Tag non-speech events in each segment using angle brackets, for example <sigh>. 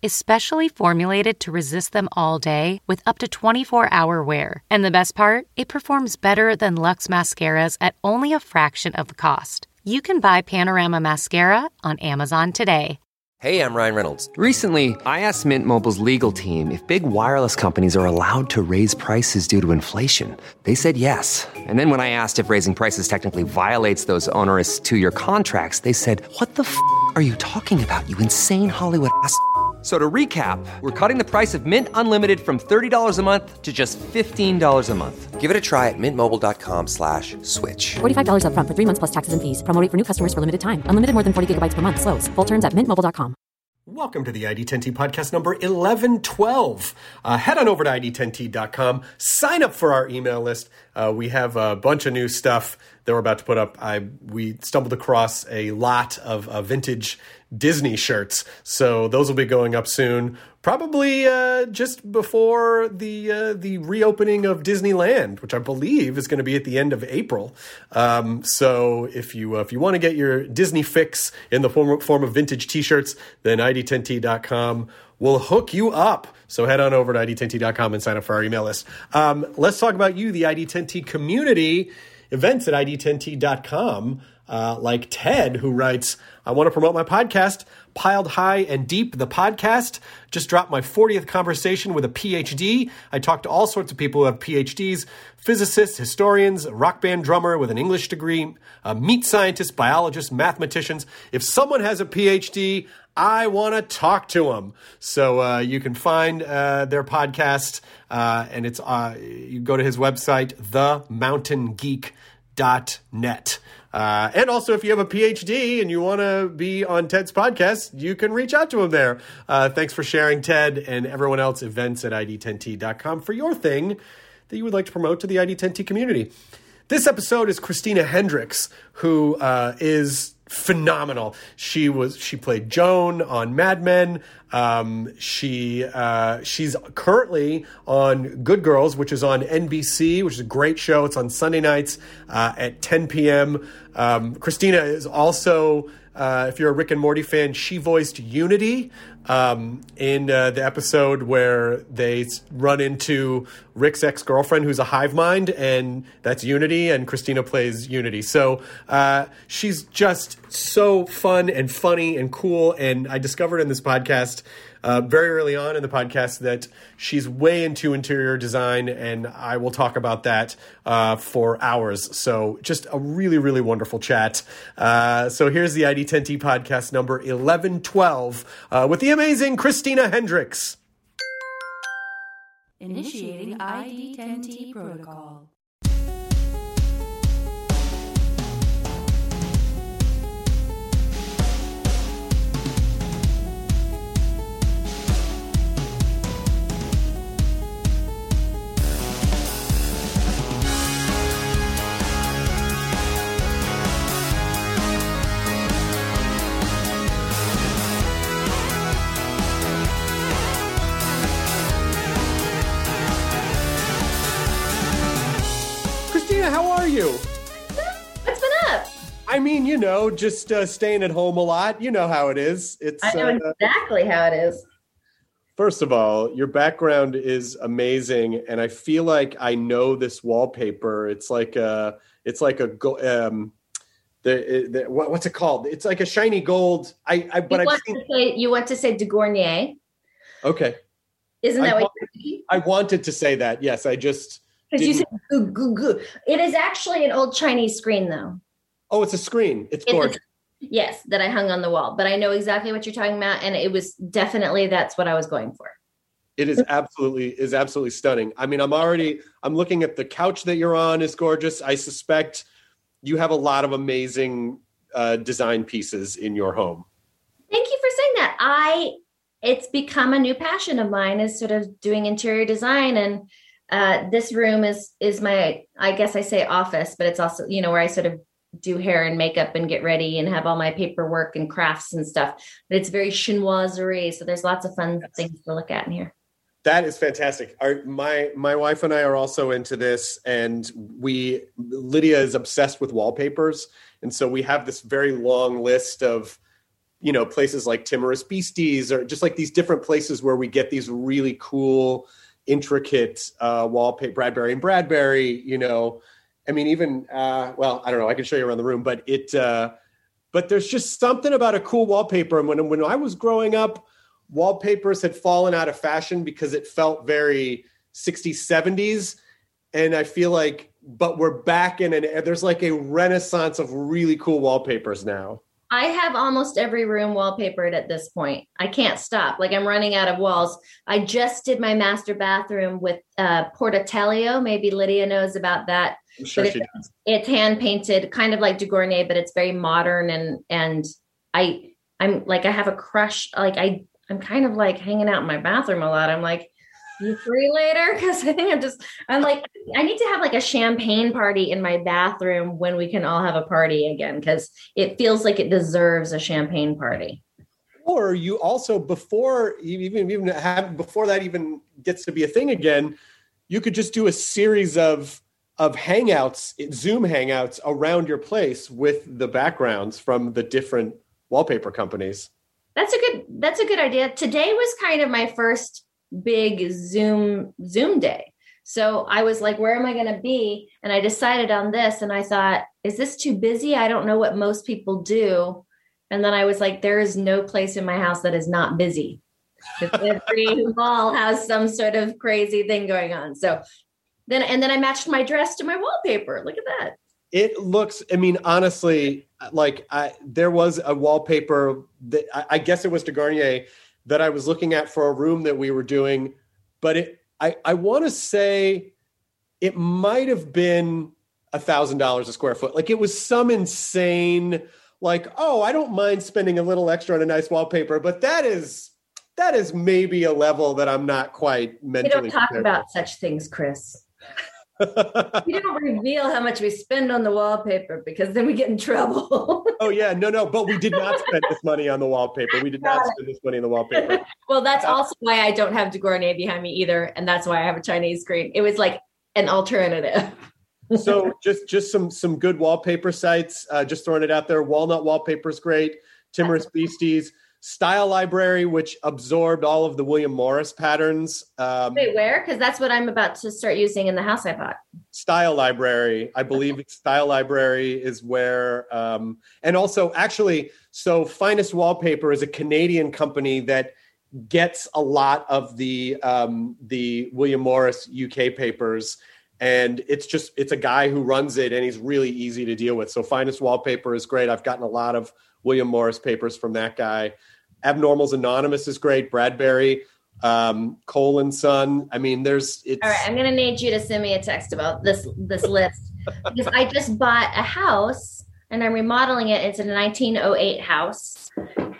is specially formulated to resist them all day with up to 24 hour wear. And the best part, it performs better than Luxe mascaras at only a fraction of the cost. You can buy Panorama Mascara on Amazon today. Hey, I'm Ryan Reynolds. Recently, I asked Mint Mobile's legal team if big wireless companies are allowed to raise prices due to inflation. They said yes. And then when I asked if raising prices technically violates those onerous two year contracts, they said, What the f are you talking about, you insane Hollywood ass? So to recap, we're cutting the price of Mint Unlimited from $30 a month to just $15 a month. Give it a try at mintmobile.com slash switch. $45 upfront for three months plus taxes and fees. Promo for new customers for limited time. Unlimited more than 40 gigabytes per month. Slows. Full terms at mintmobile.com. Welcome to the ID10T podcast number 1112. Uh, head on over to ID10T.com. Sign up for our email list. Uh, we have a bunch of new stuff that we're about to put up. I we stumbled across a lot of uh, vintage Disney shirts, so those will be going up soon. Probably uh, just before the uh, the reopening of Disneyland, which I believe is going to be at the end of April. Um, so if you uh, if you want to get your Disney fix in the form form of vintage T-shirts, then id10t.com will hook you up. So head on over to id10t.com and sign up for our email list. Um, let's talk about you, the ID10T community events at id10t.com, uh, like Ted, who writes, I want to promote my podcast, Piled High and Deep, the podcast. Just dropped my 40th conversation with a PhD. I talked to all sorts of people who have PhDs physicists, historians, rock band drummer with an English degree, uh, meat scientists, biologists, mathematicians. If someone has a PhD, I want to talk to them. So uh, you can find uh, their podcast, uh, and it's uh, you go to his website, themountaingeek.net. Uh, and also, if you have a PhD and you want to be on Ted's podcast, you can reach out to him there. Uh, thanks for sharing, Ted, and everyone else. Events at id10t.com for your thing that you would like to promote to the ID10T community. This episode is Christina Hendricks, who uh, is phenomenal. She was she played Joan on Mad Men. Um, she uh, she's currently on Good Girls, which is on NBC, which is a great show. It's on Sunday nights uh, at 10 p.m. Um, Christina is also. Uh, if you're a Rick and Morty fan, she voiced Unity um, in uh, the episode where they run into Rick's ex girlfriend, who's a hive mind, and that's Unity, and Christina plays Unity. So uh, she's just so fun and funny and cool. And I discovered in this podcast uh, very early on in the podcast that she's way into interior design, and I will talk about that uh, for hours. So, just a really, really wonderful chat. Uh, so, here's the ID10T podcast number 1112 uh, with the amazing Christina Hendricks. Initiating ID10T protocol. How are you? What's been up? I mean, you know, just uh, staying at home a lot. You know how it is. It's I know uh, exactly how it is. First of all, your background is amazing, and I feel like I know this wallpaper. It's like a, it's like a, um, the, the what, what's it called? It's like a shiny gold. I, I but you I've want seen. to say you want to say de Gournay? Okay, Isn't I that what want- you're thinking? I wanted to say that. Yes, I just. Because you said goo, goo, goo. It is actually an old Chinese screen, though. Oh, it's a screen. It's It's gorgeous. yes, that I hung on the wall. But I know exactly what you're talking about, and it was definitely that's what I was going for. It is absolutely is absolutely stunning. I mean, I'm already I'm looking at the couch that you're on is gorgeous. I suspect you have a lot of amazing uh, design pieces in your home. Thank you for saying that. I it's become a new passion of mine is sort of doing interior design and uh, this room is is my i guess i say office but it's also you know where i sort of do hair and makeup and get ready and have all my paperwork and crafts and stuff. But it's very chinoiserie so there's lots of fun things to look at in here. That is fantastic. Our, my my wife and I are also into this, and we Lydia is obsessed with wallpapers, and so we have this very long list of you know places like Timorous Beasties or just like these different places where we get these really cool, intricate uh, wallpaper. Bradbury and Bradbury, you know, I mean even uh, well, I don't know. I can show you around the room, but it. Uh, but there's just something about a cool wallpaper, and when when I was growing up wallpapers had fallen out of fashion because it felt very 60s 70s and i feel like but we're back in and there's like a renaissance of really cool wallpapers now I have almost every room wallpapered at this point. I can't stop. Like I'm running out of walls. I just did my master bathroom with uh, Porter Teleo. Maybe Lydia knows about that. i'm sure But she it- does It's hand painted, kind of like de Gournay, but it's very modern and and I I'm like I have a crush. Like I I'm kind of like hanging out in my bathroom a lot. I'm like, you free later? <laughs> Because I think I'm just I'm like I need to have like a champagne party in my bathroom when we can all have a party again because it feels like it deserves a champagne party. or you also before you even even have before that even gets to be a thing again you could just do a series of of hangouts zoom hangouts around your place with the backgrounds from the different wallpaper companies That's a good that's a good idea. Today was kind of my first big Zoom Zoom day. So I was like, where am I going to be? And I decided on this and I thought, is this too busy? I don't know what most people do. And then I was like, there is no place in my house that is not busy. Every <laughs> mall has some sort of crazy thing going on. So then and then I matched my dress to my wallpaper. Look at that. it looks i mean honestly like I, there was a wallpaper that I, I guess it was de Gournay that i was looking at for a room that we were doing but it i, I want to say it might have been a thousand dollars a square foot like it was some insane like oh i don't mind spending a little extra on a nice wallpaper but that is that is maybe a level that i'm not quite We mentally don't talk about such things, Chris. We don't reveal how much we spend on the wallpaper because then we get in trouble. <laughs> Oh yeah, no, no, but we did not spend this money on the wallpaper. We did not spend this money on the wallpaper. <laughs> well, that's also why I don't have de Gournay behind me either, and that's why I have a Chinese screen. It was like an alternative. <laughs> So just just some some good wallpaper sites. Uh, just throwing it out there. Walnut wallpaper is great. Timorous Beasties, Style Library, which absorbed all of the William Morris patterns. Um, Wait, where? Because that's what I'm about to start using in the house I bought. Style Library, I believe Style Library is where, um, and also actually, so Finest Wallpaper is a Canadian company that gets a lot of the um, the William Morris UK papers, and it's just it's a guy who runs it, and he's really easy to deal with. So Finest Wallpaper is great. I've gotten a lot of William Morris papers from that guy. Abnormals Anonymous is great. Bradbury, um, Cole and Son. I mean, there's it's All right, I'm gonna need you to send me a text about this this list <laughs> because I just bought a house and I'm remodeling it. It's a 1908 house,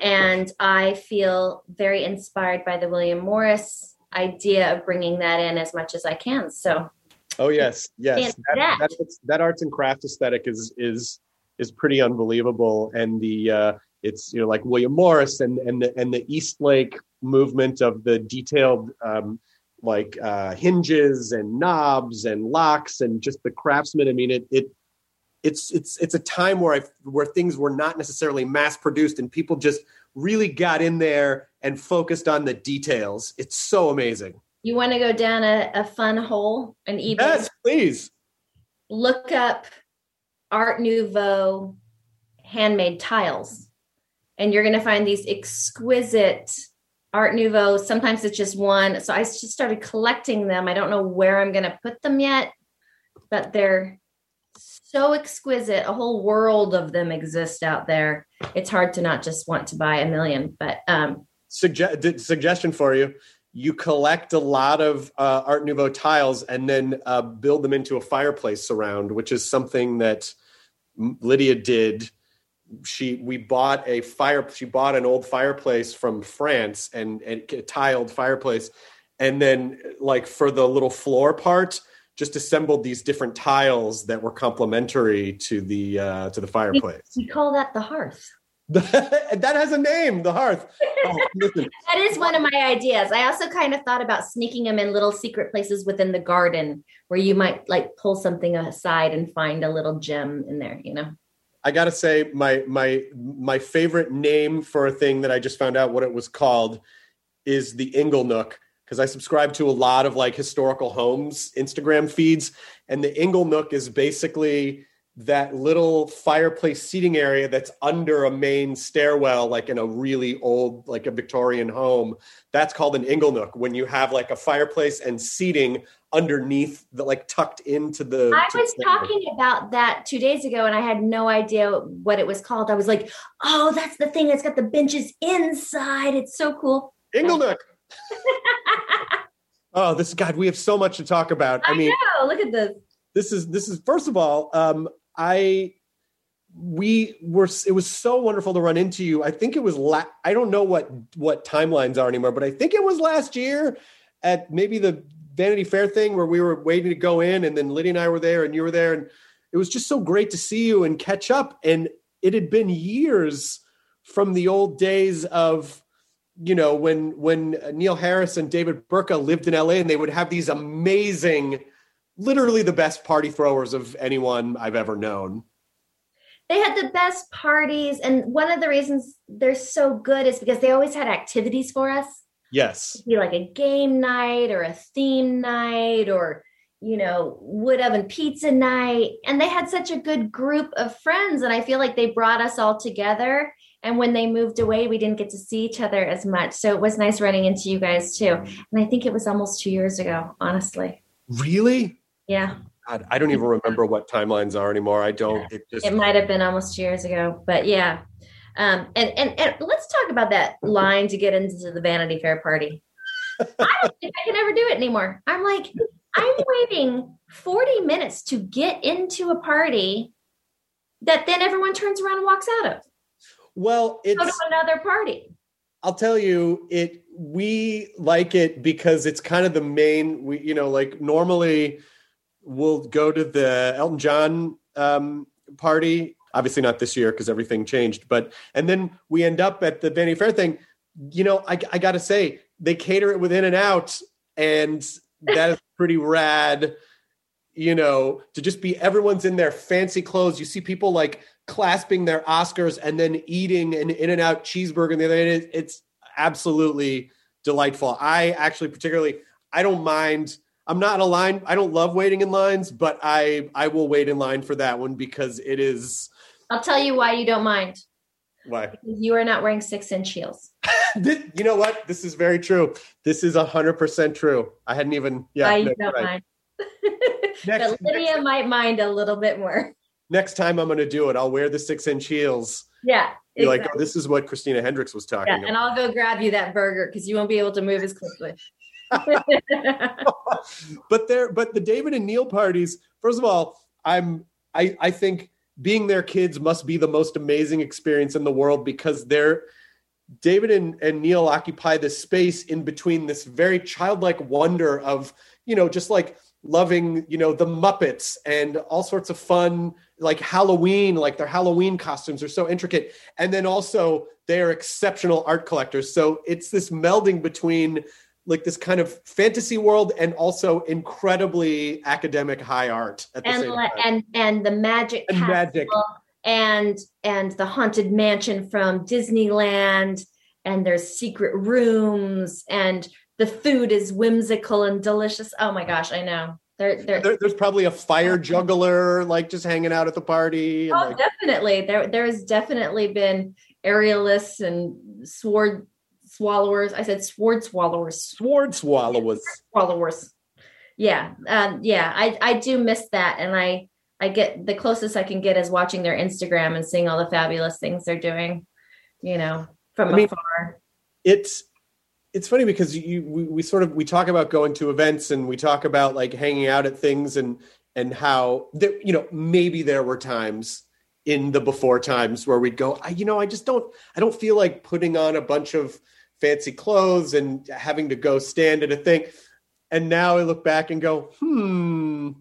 and I feel very inspired by the William Morris idea of bringing that in as much as I can. So Oh yes, yes. That, that. that, that arts and craft aesthetic is is is pretty unbelievable, and the uh, it's you know like William Morris and and the, and the Eastlake movement of the detailed um, like uh, hinges and knobs and locks and just the craftsman. I mean, it it it's it's it's a time where I where things were not necessarily mass produced and people just really got in there and focused on the details. It's so amazing. you want to go down a, a fun hole an eBay? Yes, please. look up Art Nouveau handmade tiles, and you're going to find these exquisite Art Nouveau. Sometimes it's just one. So I just started collecting them. I don't know where I'm going to put them yet, but they're so exquisite. A whole world of them exist out there. It's hard to not just want to buy a million, but um, Sugge- suggestion for you you collect a lot of uh, art nouveau tiles and then uh, build them into a fireplace surround which is something that lydia did she we bought a fire she bought an old fireplace from France and and a tiled fireplace and then like for the little floor part just assembled these different tiles that were complementary to the uh to the fireplace. We call that the hearth. <laughs> that has a name, the hearth. Oh, listen, <laughs> That is one of my ideas. I also kind of thought about sneaking them in little secret places within the garden where you might like pull something aside and find a little gem in there, you know. I gotta say, my my my favorite name for a thing that I just found out what it was called is the Ingle Nook because I subscribe to a lot of like historical homes Instagram feeds, and the Ingle Nook is basically that little fireplace seating area that's under a main stairwell, like in a really old, like a Victorian home. That's called an Ingle Nook when you have like a fireplace and seating underneath the like tucked into the. I was the- talking about that two days ago and I had no idea what it was called. I was like, oh, that's the thing that's got the benches inside. It's so cool. Ingle Nook. <laughs> oh, this God, we have so much to talk about. I mean, know. Look at this. this is this is first of all um i we were it was so wonderful to run into you. I think it was la- i don't know what what timelines are anymore but i think it was last year at maybe the vanity fair thing where we were waiting to go in and then lydia and i were there and you were there. And it was just so great to see you and catch up. And it had been years from the old days of you know when when neil harris and david burtka lived in la and they would have these amazing literally the best party throwers of anyone I've ever known. They had the best parties. And one of the reasons they're so good is because they always had activities for us. Yes. be like a game night or a theme night or you know wood oven pizza night and they had such a good group of friends and i feel like they brought us all together and when they moved away we didn't get to see each other as much so it was nice running into you guys too and i think it was almost two years ago honestly Really? Yeah God, I don't even remember what timelines are anymore. I don't. It just. it might have been almost two years ago but yeah um and and, and let's talk about that line to get into the vanity fair party i don't think i can ever do it anymore i'm like i'm waiting 40 minutes to get into a party that then everyone turns around and walks out of well, go to it's. another party I'll tell you, it. We like it because it's kind of the main. We, you know, like normally we'll go to the Elton John um, party. Obviously not this year because everything changed. But and then we end up at the Vanity Fair thing. You know, I, I got to say they cater it with In and Out, and that is pretty rad. You know, to just be everyone's in their fancy clothes. You see people like clasping their Oscars and then eating an In and Out cheeseburger. And the other it's absolutely delightful. I actually particularly, I don't mind. I'm not in a line. I don't love waiting in lines, but I I will wait in line for that one because it is i'll tell you why you don't mind why because you are not wearing six inch heels <laughs> you know what this is very true. This is hundred percent true. I hadn't even yeah. why you don't right. mind <laughs> Next, but lydia next, might mind a little bit more next time I'm going to do it. I'll wear the six inch heels. yeah like, oh, exactly. oh, this is what Christina Hendricks was talking yeah, about. and I'll go grab you that burger because you won't be able to move as quickly. <laughs> but there but the david and neil parties first of all i'm i i think being their kids must be the most amazing experience in the world because they're david and, and neil occupy this space in between this very childlike wonder of you know just like loving you know the muppets and all sorts of fun like halloween like their halloween costumes are so intricate. And then also they're exceptional art collectors. So it's this melding between like this kind of fantasy world and also incredibly academic high art at the and same time. and and the magic And magic. and and the haunted mansion from Disneyland and there's secret rooms and the food is whimsical and delicious. Oh my gosh, I know. They're they're There- there's probably a fire juggler like just hanging out at the party. oh like- definitely. There there's definitely been aerialists and sword swallowers. I said sword swallowers. sword swallowers. Swallowers. Yeah. Um yeah, I I do miss that and I I get the closest I can get is watching their Instagram and seeing all the fabulous things they're doing, you know, from I mean, afar. It's it's funny because you we, we sort of we talk about going to events and we talk about like hanging out at things and and how there, you know maybe there were times in the before times where we'd go, I, you know, I just don't, I don't feel like putting on a bunch of fancy clothes and having to go stand at a thing. And now I look back and go, hmm,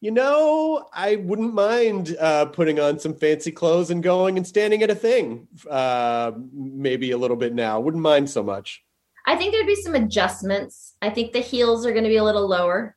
you know, I wouldn't mind uh, putting on some fancy clothes and going and standing at a thing, uh, maybe a little bit now. Wouldn't mind so much. I think there'd be some adjustments. I think the heels are going to be a little lower.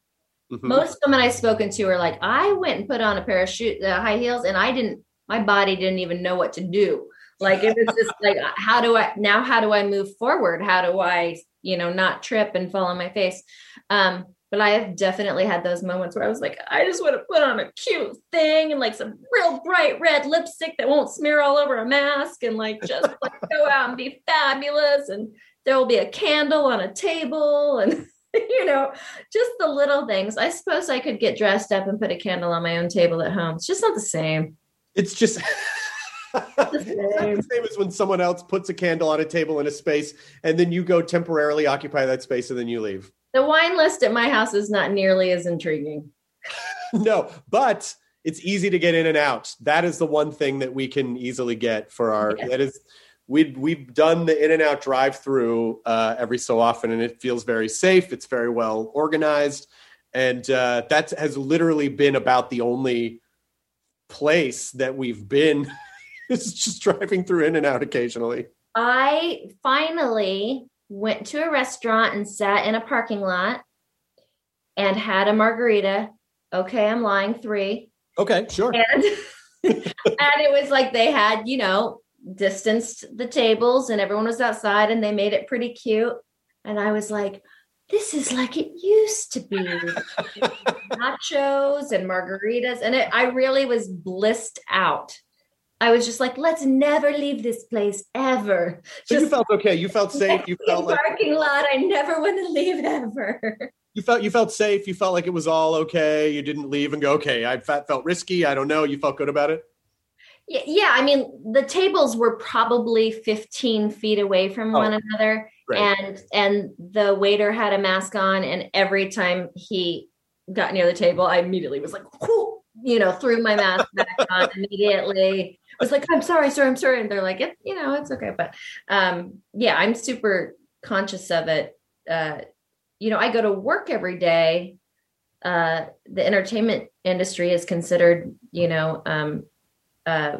Mhm. Most women I've spoken to are like, I went and put on a pair of shoe, uh, high heels, and I didn't. My body didn't even know what to do. Like it was just like, how do I now? How do I move forward? How do I, you know, not trip and fall on my face? Um, but I have definitely had those moments where I was like, I just want to put on a cute thing and like some real bright red lipstick that won't smear all over a mask and like just <laughs> like go out and be fabulous. And there will be a candle on a table and <laughs> you know, just the little things. I suppose I could get dressed up and put a candle on my own table at home. It's just not the same. It's just <laughs> the same as when someone else puts a candle on a table in a space and then you go temporarily occupy that space and then you leave. The wine list at my house is not nearly as intriguing. <laughs> no, but it's easy to get in and out. That is the one thing that we can easily get for our. That is, we we've done the in and out drive through uh, every so often, and it feels very safe. It's very well organized, and uh, that has literally been about the only place that we've been. <laughs> is just driving through in and out occasionally. I finally went to a restaurant and sat in a parking lot and had a margarita. Okay, I'm lying three. Okay, sure. And <laughs> and it was like they had, you know, distanced the tables and everyone was outside and they made it pretty cute. And I was like, this is like it used to be. <laughs> Nachos and margaritas. And it, I really was blissed out. I was just like, let's never leave this place ever. So you felt okay. You felt safe. <laughs> You felt like parking lot. I never want to leave <laughs> ever. you felt you felt safe. You felt like it was all okay. You didn't leave and go, okay, I felt risky. I don't know. You felt good about it. Yeah, yeah, I mean, the tables were probably 15 feet away from Oh, one another, great. and and the waiter had a mask on, and every time he got near the table, I immediately was like, "Whoo," you know, threw my mask back on immediately. Was like, "I'm sorry, sir, I'm sorry," and they're like, it, "You know, it's okay," but um, yeah, I'm super conscious of it. Uh, you know, I go to work every day. Uh, the entertainment industry is considered, you know, um, uh,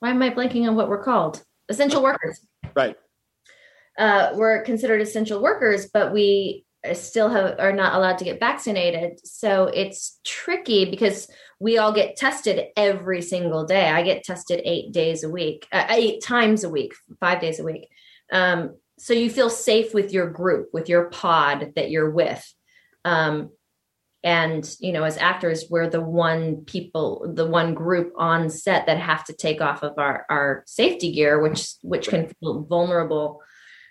why am I blanking on what we're called? Essential workers. Right. Uh, we're considered essential workers, but we still have are not allowed to get vaccinated. So it's tricky because we all get tested every single day. I get tested eight days a week, uh, eight times a week, five days a week. Um, so you feel safe with your group, with your pod that you're with. Um, and you know as actors we're the one people the one group on set that have to take off of our our safety gear which which can feel vulnerable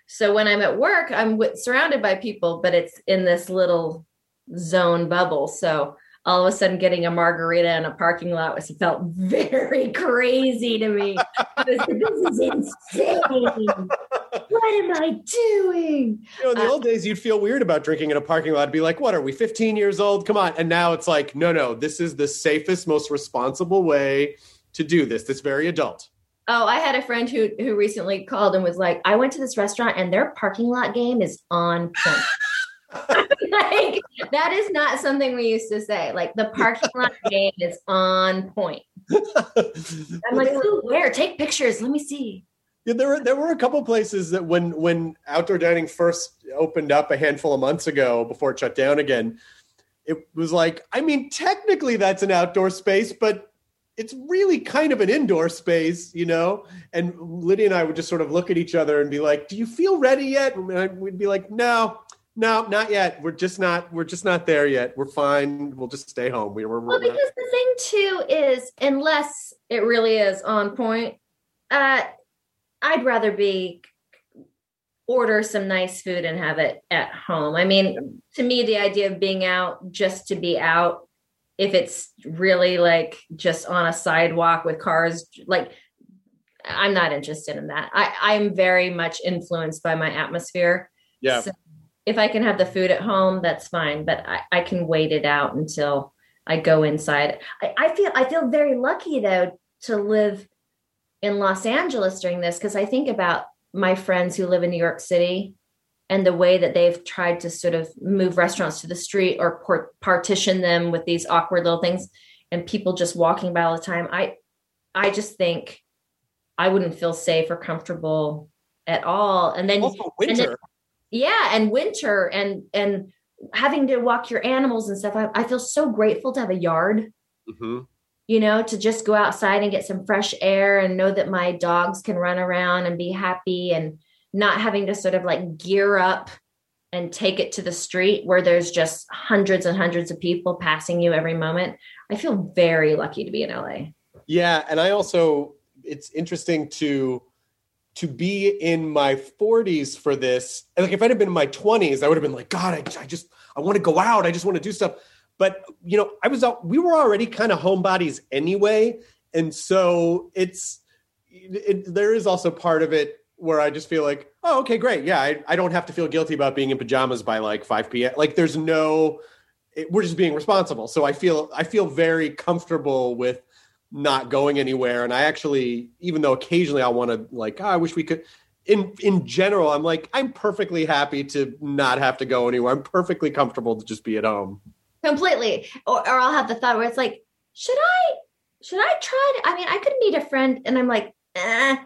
so when i'm at work i'm with, surrounded by people but it's in this little zone bubble so all of a sudden getting a margarita in a parking lot was felt very <laughs> crazy to me like, this is insane what am i doing You know, in the Uh, old days, you'd feel weird about drinking in a parking lot. I'd Be like, "What are we, 15 years old? Come on!" And now it's like, "No, no, this is the safest, most responsible way to do this. This very adult." Oh, I had a friend who who recently called and was like, "I went to this restaurant and their parking lot game is on point." <laughs> like that is not something we used to say. Like the parking lot <laughs> game is on point. I'm like, "Ooh, where? Take pictures. Let me see. Yeah, there were there were a couple places that when when outdoor dining first opened up a handful of months ago before it shut down again, it was like, I mean, technically that's an outdoor space, but it's really kind of an indoor space, you know? And Lydia and I would just sort of look at each other and be like, "Do you feel ready yet?" And we'd be like, "No, no, not yet. We're just not. We're just not there yet. We're fine. We'll just stay home. We, are Well, because the thing too is, unless it really is on point, uh, I'd rather be order some nice food and have it at home. I mean, to me, the idea of being out just to be out, if it's really like just on a sidewalk with cars, like I'm not interested in that. I, I'm very much influenced by my atmosphere. yeah. So if I can have the food at home, that's fine. But I, I can wait it out until I go inside. I, I feel I feel very lucky though to live in Los Angeles during this because I think about my friends who live in New York City and the way that they've tried to sort of move restaurants to the street or por- partition them with these awkward little things and people just walking by all the time. I I just think I wouldn't feel safe or comfortable at all. And then Also and then- winter. Yeah, and winter and and having to walk your animals and stuff. I, I feel so grateful to have a yard hmm you know, to just go outside and get some fresh air and know that my dogs can run around and be happy and not having to sort of like gear up and take it to the street where there's just hundreds and hundreds of people passing you every moment. I feel very lucky to be in LA. Yeah, and I also it's interesting to to be in my 40s for this. And like if I'd have been in my 20s, I would have been like, God, I, I just I want to go out. I just want to do stuff. But you know, I was. We were already kind of homebodies anyway, and so it's it, there is also part of it where I just feel like, oh, okay, great, yeah, I, I don't have to feel guilty about being in pajamas by like 5 p.m. Like there's no, it, we're just being responsible. So I feel I feel very comfortable with not going anywhere. And I actually, even though occasionally I want to like, oh, I wish we could. In in general, I'm like I'm perfectly happy to not have to go anywhere. I'm perfectly comfortable to just be at home. Completely. Or, or I'll have the thought where it's like, should I, should I try to, I mean, I could meet a friend and I'm like, eh,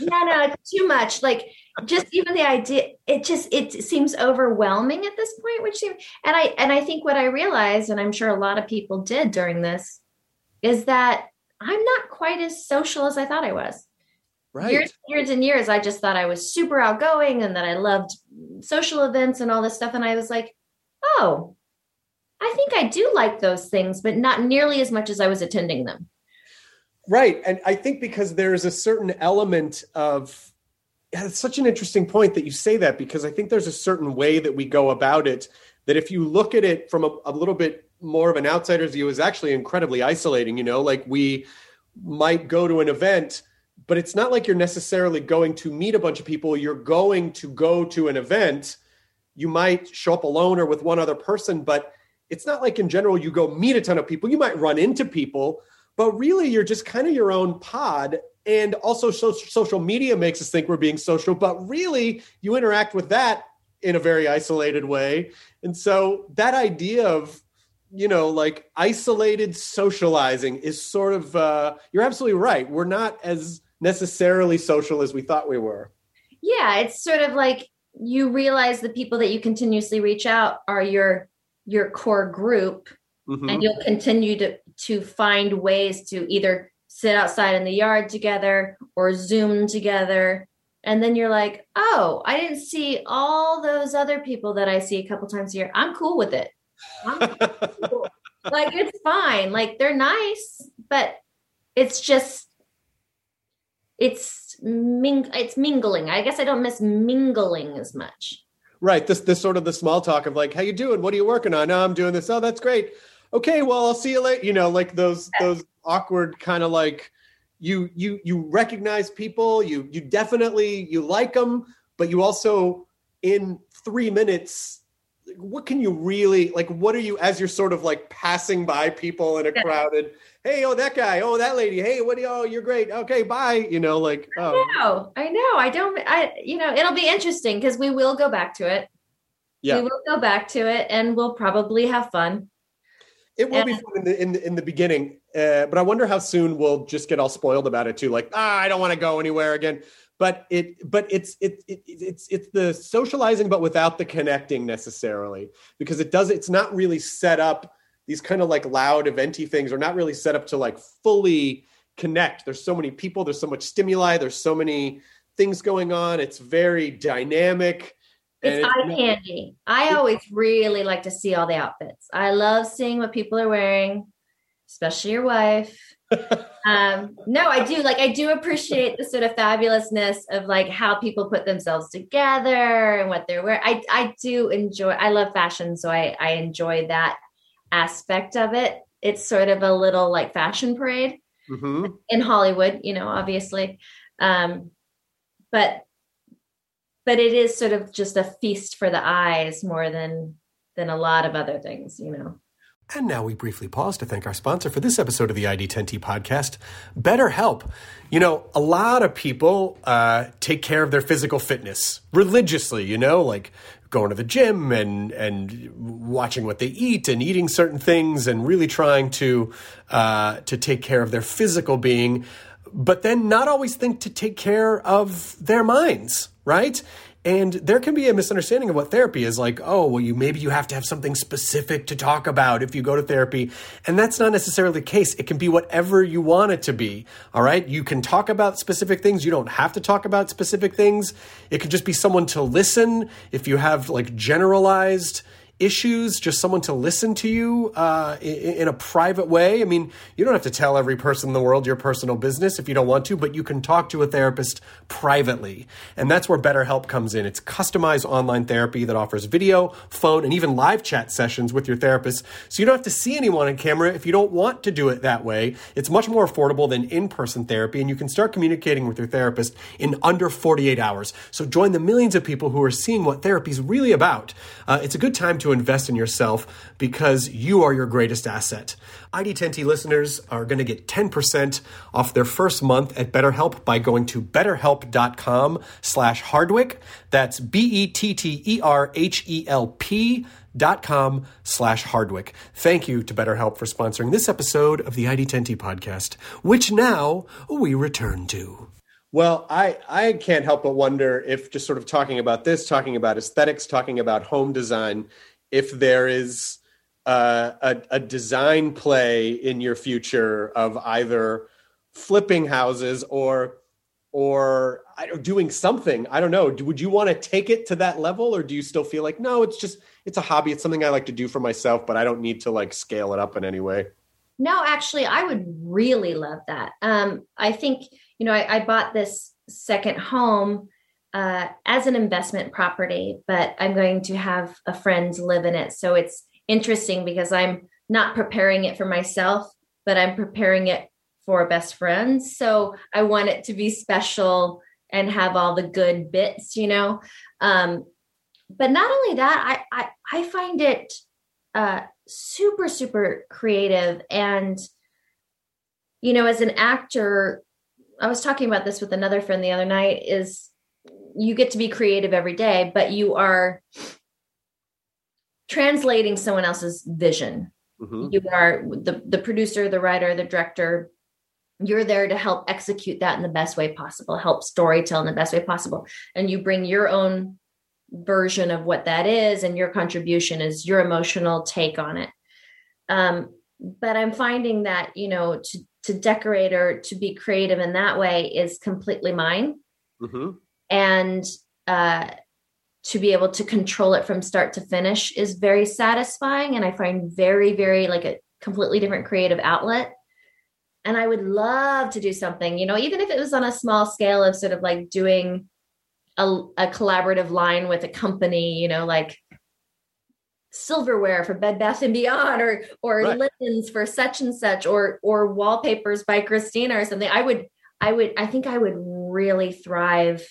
no, no, it's too much. Like just even the idea, it just, it seems overwhelming at this point, which seems, and I, and I think what I realized, and I'm sure a lot of people did during this, is that I'm not quite as social as I thought I was. Right. Years, years and years, I just thought I was super outgoing and that I loved social events and all this stuff. And I was like, oh, I think I do like those things, but not nearly as much as I was attending them. Right. And I think because there's a certain element of it's such an interesting point that you say that because I think there's a certain way that we go about it that if you look at it from a, a little bit more of an outsider's view is actually incredibly isolating, you know, like we might go to an event but it's not like you're necessarily going to meet a bunch of people. You're going to go to an event. You might show up alone or with one other person, but it's not like in general you go meet a ton of people. You might run into people, but really you're just kind of your own pod. And also, so, social media makes us think we're being social, but really you interact with that in a very isolated way. And so that idea of you know like isolated socializing is sort of uh you're absolutely right we're not as necessarily social as we thought we were Yeah, it's sort of like you realize the people that you continuously reach out are your your core group Mhm. and you'll continue to to find ways to either sit outside in the yard together or zoom together and then you're like oh i didn't see all those other people that i see a couple times a year i'm cool with it. Like it's fine. Like they're nice but it's just it's ming it's mingling. I guess i don't miss mingling as much. Right. This this sort of the small talk of like how you doing? What are you working on? No i'm doing this. Oh that's great. Okay well i'll see you later you know like those those awkward kind of like you you you recognize people you you definitely you like them but you also in three minutes what can you really like what are you as you're sort of like passing by people in a Yeah. crowded hey oh that guy oh that lady hey what do you oh you're great okay bye you know like oh no i know i don't i you know it'll be interesting because we will go back to it yeah we will go back to it and we'll probably have fun It will be fun in the in the, in the beginning, uh, but I wonder how soon we'll just get all spoiled about it too. Like, ah, I don't want to go anywhere again. But it, but it's it, it it's it's the socializing, but without the connecting necessarily, because it does. It's not really set up. These kind of like loud eventy things are not really set up to like fully connect. There's so many people. There's so much stimuli. There's so many things going on. It's very dynamic. it's eye candy i always really like to see all the outfits i love seeing what people are wearing especially your wife um no i do like i do appreciate the sort of fabulousness of like how people put themselves together and what they're wearing i i do enjoy i love fashion so i i enjoy that aspect of it it's sort of a little like fashion parade Mhm. in Hollywood, you know, obviously. Um, but but it is sort of just a feast for the eyes more than than a lot of other things, you know. And now we briefly pause to thank our sponsor for this episode of the ID10T podcast, BetterHelp. You know, a lot of people uh, take care of their physical fitness religiously, you know, like going to the gym and and watching what they eat and eating certain things and really trying to uh, to take care of their physical being, but then not always think to take care of their minds, right? And there can be a misunderstanding of what therapy is like, oh, well, you maybe you have to have something specific to talk about if you go to therapy. And that's not necessarily the case. It can be whatever you want it to be. All right. You can talk about specific things. You don't have to talk about specific things. It could just be someone to listen. If you have like generalized issues, just someone to listen to you uh, in, in, a private way. I mean, you don't have to tell every person in the world your personal business if you don't want to, but you can talk to a therapist privately. And that's where BetterHelp comes in. It's customized online therapy that offers video, phone, and even live chat sessions with your therapist. So you don't have to see anyone on camera if you don't want to do it that way. It's much more affordable than in person therapy, and you can start communicating with your therapist in under 48 hours. So join the millions of people who are seeing what therapy is really about. Uh, it's a good time to invest in yourself because you are your greatest asset. ID10T listeners are going to get 10% off their first month at BetterHelp by going to betterhelp.com slash Hardwick. That's B-E-T-T-E-R-H-E-L-P dot com slash Hardwick. Thank you to BetterHelp for sponsoring this episode of the ID10T podcast, which now we return to. Well, I, I can't help but wonder if just sort of talking about this, talking about aesthetics, talking about home design, if there is uh, a, a design play in your future of either flipping houses or or doing something i don't know would you want to take it to that level or do you still feel like no it's just it's a hobby it's something i like to do for myself but i don't need to like scale it up in any way? No actually i would really love that. Um i think you know i, I bought this second home uh, as an investment property, but I'm going to have a friend live in it. So it's interesting because I'm not preparing it for myself, but I'm preparing it for best friends. So I want it to be special and have all the good bits, you know. Um, but not only that, I I, I find it uh, super super creative and you know as an actor i was talking about this with another friend the other night is you get to be creative every day, but you are translating someone else's vision. Mm-hmm. You are the the producer, the writer, the director. You're there to help execute that in the best way possible, help storytell in the best way possible, and you bring your own version of what that is, and your contribution is your emotional take on it. Um, but I'm finding that you know to to decorate or to be creative in that way is completely mine. Mm-hmm and uh, to be able to control it from start to finish is very satisfying and i find very very like a completely different creative outlet and i would love to do something you know even if it was on a small scale of sort of like doing a, a collaborative line with a company you know like silverware for bed bath and beyond or or right. linens for such and such or or wallpapers by christina or something i would i would i think i would really thrive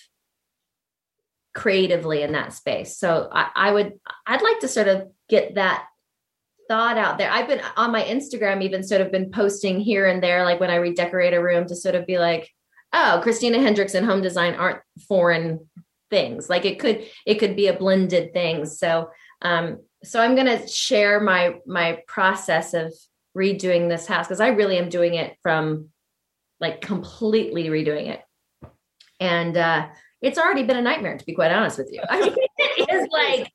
creatively in that space. So I, I, would, I'd like to sort of get that thought out there. I've been on my Instagram, even sort of been posting here and there, like when I redecorate a room to sort of be like, oh, Christina Hendricks and home design aren't foreign things. Like it could, it could be a blended thing. So, um, so I'm going to share my, my process of redoing this house because I really am doing it from like completely redoing it. And, uh, it's already been a nightmare to be quite honest with you. I mean, <laughs> it is like,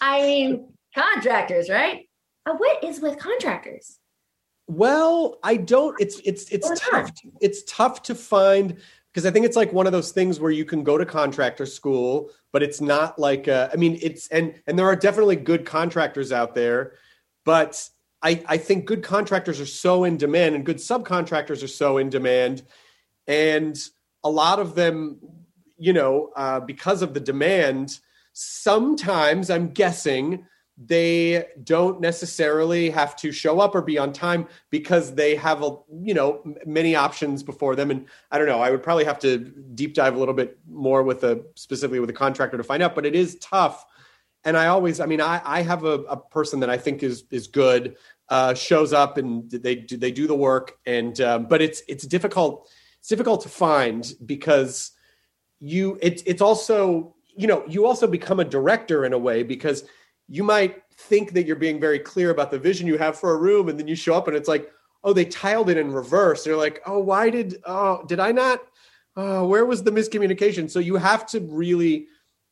I mean, contractors, right? Uh, what is with contractors? Well, I don't. It's it's it's tough. To, it's tough to find because I think it's like one of those things where you can go to contractor school, but it's not like a, I mean, it's and and there are definitely good contractors out there, but I I think good contractors are so in demand and good subcontractors are so in demand, and a lot of them you know, uh, because of the demand, sometimes I'm guessing they don't necessarily have to show up or be on time because they have a you know many options before them. And i don't know i would probably have to deep dive a little bit more with a specifically with a contractor to find out but it is tough. And I always, I mean, I, I have a, a person that I think is is good, uh, shows up and they do they do the work, and um, but it's it's difficult it's difficult to find because you it's it's also you know you also become a director in a way because you might think that you're being very clear about the vision you have for a room, and then you show up and it's like, oh, they tiled it in reverse. They're like, oh, why did oh did I not? Oh, where was the miscommunication? So you have to really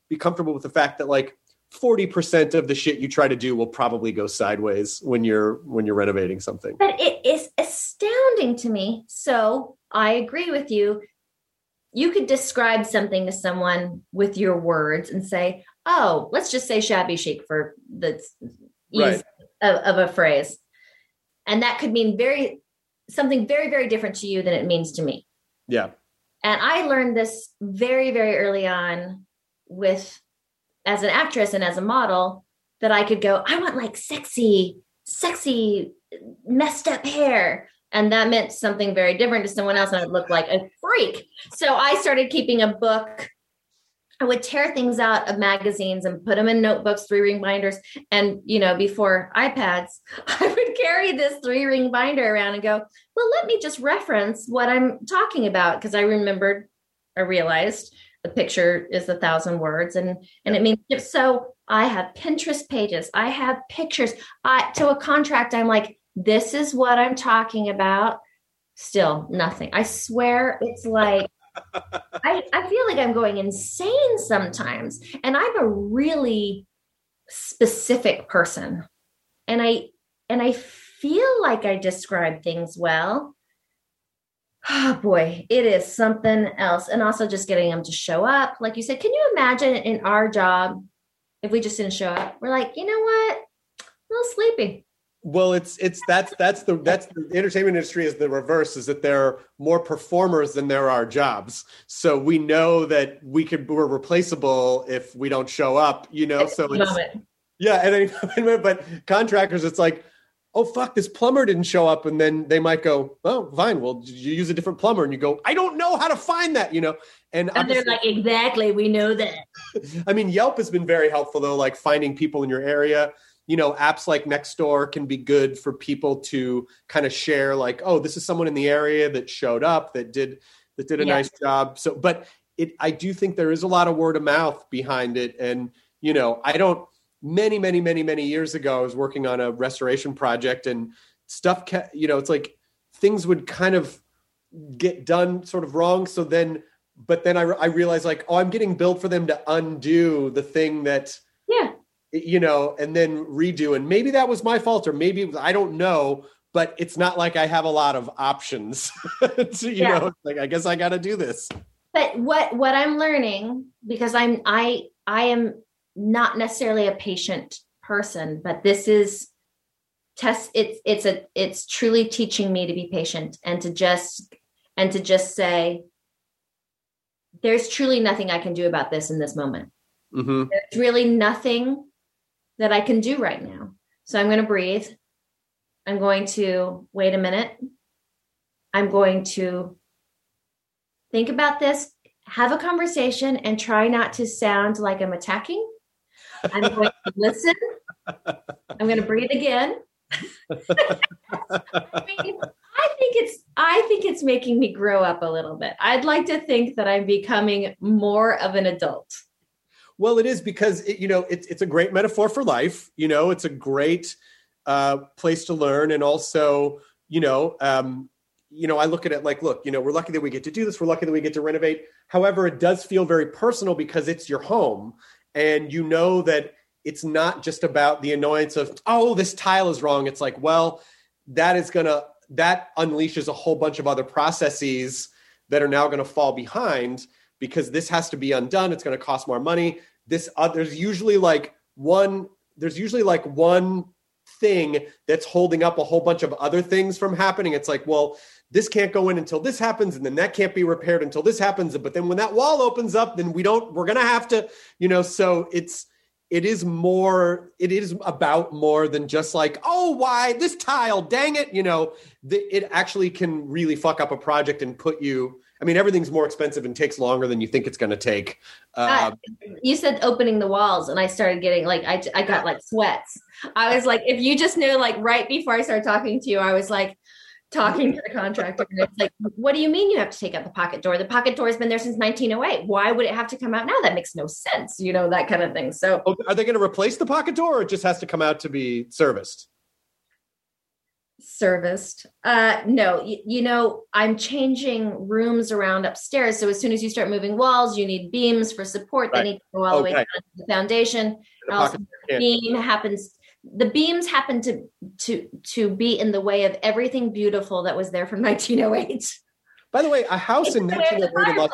be comfortable with the fact that like 40% of the shit you try to do will probably go sideways when you're when you're renovating something. But it is astounding to me. So I agree with you. You could describe something to someone with your words and say, "Oh, let's just say shabby chic for the ease Right. of, of a phrase," and that could mean very something very very different to you than it means to me. Yeah. And I learned this very, very early on with as an actress and as a model that I could go, I want like sexy, sexy, messed up hair. And that meant something very different to someone else, and I'd look like a freak. So I started keeping a book. I would tear things out of magazines and put them in notebooks, three ring binders. And, you know, before iPads, <laughs> I would carry this three ring binder around and go, well, let me just reference what I'm talking about. Cause I remembered, I realized the picture is a thousand words and, and it means, so I have Pinterest pages. I have pictures. I, to a contract, I'm like, this is what I'm talking about. Still nothing. I swear it's like, I, I feel like I'm going insane sometimes. And I'm a really specific person. And I and I feel like I describe things well. Oh boy, it is something else. And also just getting them to show up. Like you said, can you imagine in our job if we just didn't show up? We're like, you know what? A little sleepy. Well, it's it's that's that's the that's the entertainment industry is the reverse is that there are more performers than there are jobs. So we know that we could we're replaceable if we don't show up, you know. So it's Moment. yeah, at any <laughs> moment. But contractors, it's like, oh fuck, this plumber didn't show up, and then they might go, oh fine, well you use a different plumber, and you go, I don't know how to find that, you know. And, And they're like, exactly, we know that. <laughs> I mean, Yelp has been very helpful though, like finding people in your area. You know, apps like Nextdoor can be good for people to kind of share, like, oh, this is someone in the area that showed up that did that did a Yeah. nice job. So, but it, I do think there is a lot of word of mouth behind it, and you know, I don't. Many, many, many, many years ago, I was working on a restoration project, and stuff. Ca- you know, it's like things would kind of get done sort of wrong. So then, but then I, re- I realized like, oh, I'm getting billed for them to undo the thing that. You know, and then redo. And maybe that was my fault, or maybe was, I don't know. But it's not like I have a lot of options. <laughs> to, you Yeah. know, like I guess I got to do this. but what what i'm learning because i'm i i am not necessarily a patient person but this is test it's it's a it's truly teaching me to be patient and to just and to just say there's truly nothing i can do about this in this moment Mm-hmm. there's really nothing that i can do right now. So i'm going to breathe. I'm going to wait a minute. I'm going to think about this have a conversation and try not to sound like i'm attacking. I'm going to <laughs> listen. I'm going to breathe again. <laughs> I mean, I think it's I think it's making me grow up a little bit. I'd like to think that I'm becoming more of an adult. Well, it is because it, you know it's it's a great metaphor for life. You know, it's a great uh, place to learn, and also you know, um, you know, I look at it like, look, you know, we're lucky that we get to do this. We're lucky that we get to renovate. However, it does feel very personal because it's your home, and you know that it's not just about the annoyance of oh, this tile is wrong. It's like, well, that is gonna that unleashes a whole bunch of other processes that are now going to fall behind because this has to be undone. It's going to cost more money. This uh, there's usually like one there's usually like one thing that's holding up a whole bunch of other things from happening. It's like, well, this can't go in until this happens, and then that can't be repaired until this happens. But then when that wall opens up, then we don't. We're gonna have to, you know. So it's it is more it is about more than just like oh why this tile dang it you know the, it actually can really fuck up a project and put you I mean, everything's more expensive and takes longer than you think it's going to take. Uh, Um, you said opening the walls, and I started getting like I I got like sweats. I was like, if you just knew, like right before I started talking to you, I was like talking to the contractor, and it's like, what do you mean you have to take out the pocket door? The pocket door has been there since 1908. Why would it have to come out now? That makes no sense. You know that kind of thing. So oh, are they going to replace the pocket door, or it just has to come out to be serviced? Serviced. Uh no, you, you know, I'm changing rooms around upstairs. So as soon as you start moving walls, you need beams for support. Right. They need to go all the way down to the foundation. The Also, the beam happens the beams happen to to to be in the way of everything beautiful that was there from <laughs> 1908. By the way, a house in It's the way of the 1908 Los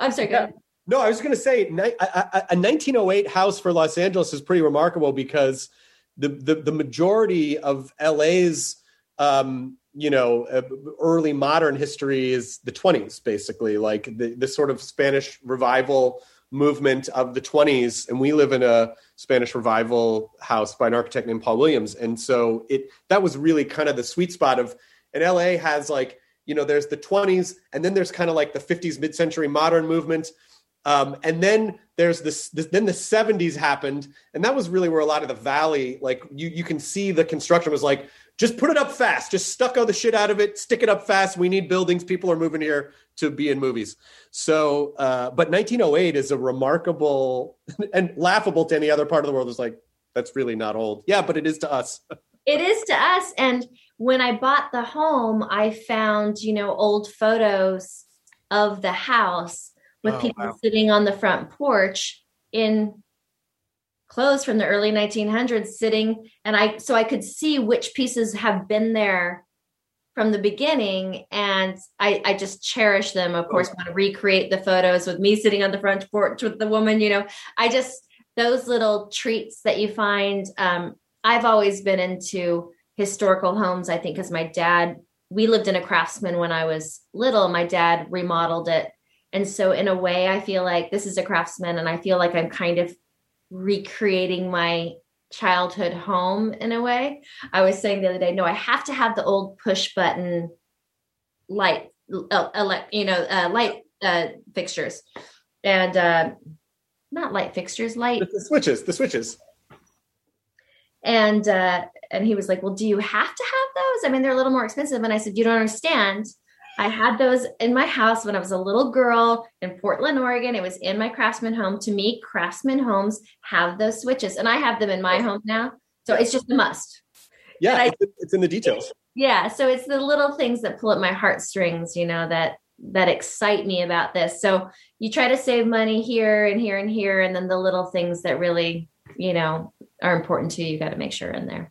I'm sorry, go Yeah. ahead. No, I was going to say a 1908 house for Los Angeles is pretty remarkable because the the, the majority of LA's um, you know uh, early modern history is the 20s, basically, like the the sort of Spanish revival movement of the 20s, and we live in a Spanish revival house by an architect named Paul Williams, and so it that was really kind of the sweet spot of, and LA has like you know there's the 20s, and then there's kind of like the 50s mid-century modern movement. Um, and then there's this, this, then the 70s happened, and that was really where a lot of the valley, like you, you can see the construction was like, just put it up fast, just stucco the shit out of it, stick it up fast. We need buildings. People are moving here to be in movies. So, uh, but 1908 is a remarkable <laughs> and laughable to any other part of the world. Is like, that's really not old. Yeah, but it is to us. <laughs> It is to us. And when I bought the home, I found, you know, old photos of the house with Oh, people wow. sitting on the front porch in clothes from the early 1900s sitting and I so I could see which pieces have been there from the beginning and I I just cherish them. Of course want to recreate the photos with me sitting on the front porch with the woman you know. I just those little treats that you find um I've always been into historical homes I think because my dad we lived in a craftsman when I was little. My dad remodeled it and so in a way I feel like this is a craftsman and I feel like I'm kind of recreating my childhood home in a way. I was saying the other day, no, I have to have the old push button light, uh, you know, uh, light uh, fixtures, and uh, not light fixtures, light. The switches, the switches. And uh, and he was like, "Well, do you have to have those? I mean, they're a little more expensive." And I said, "You don't understand." I had those in my house when I was a little girl in Portland, Oregon. It was in my craftsman home. To me, craftsman homes have those switches, and I have them in my home now. So it's just a must. Yeah, I- it's, it's in the details. Yeah. So it's the little things that pull at my heartstrings, you know, that that excite me about this. So you try to save money here and here and here, and then the little things that really, you know, are important to you, you got to make sure in there.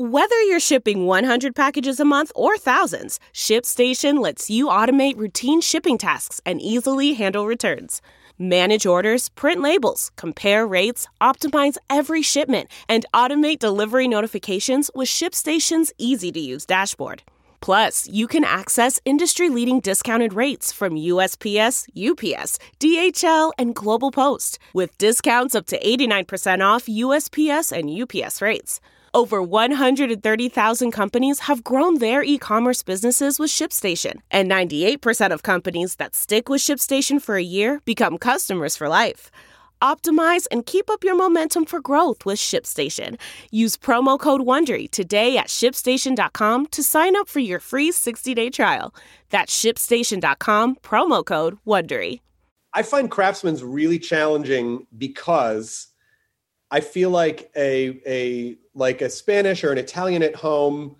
Whether you're shipping 100 packages a month or thousands, ShipStation lets you automate routine shipping tasks and easily handle returns. Manage orders, print labels, compare rates, optimize every shipment, and automate delivery notifications with ShipStation's easy to use dashboard. Plus, you can access industry leading discounted rates from USPS, UPS, DHL, and Global Post, with discounts up to 89% off USPS and UPS rates. Over 130,000 companies have grown their e commerce businesses with ShipStation, and 98% of companies that stick with ShipStation for a year become customers for life. Optimize and keep up your momentum for growth with ShipStation. Use promo code WONDERY today at shipstation.com to sign up for your free 60-day trial. That's shipstation.com, promo code WONDERY. I find craftsman's really challenging because I feel like a a like a Spanish or an Italian at home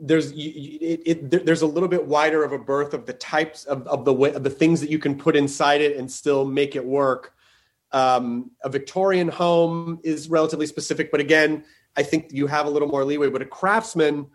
there's it, it, there's a little bit wider of a berth of the types of, of the way of the things that you can put inside it and still make it work. Um, a Victorian home is relatively specific, but again, I think you have a little more leeway. But a craftsman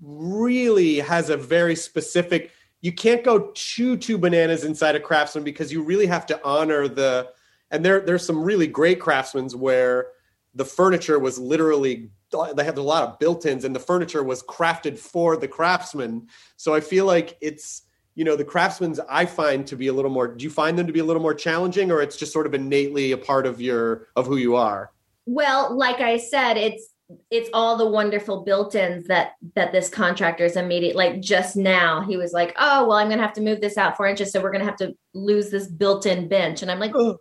really has a very specific. You can't go too too bananas inside a craftsman because you really have to honor the. And there there's some really great craftsmen where the furniture was literally they had a lot of built-ins and the furniture was crafted for the craftsman so i feel like it's you know the craftsmen's i find to be a little more do you find them to be a little more challenging or it's just sort of innately a part of your of who you are Well, like I said, it's it's all the wonderful built-ins that that this contractor is immediate. Like just now, he was like, "Oh, well, I'm going to have to move this out four inches, so we're going to have to lose this built-in bench." And I'm like, Ugh.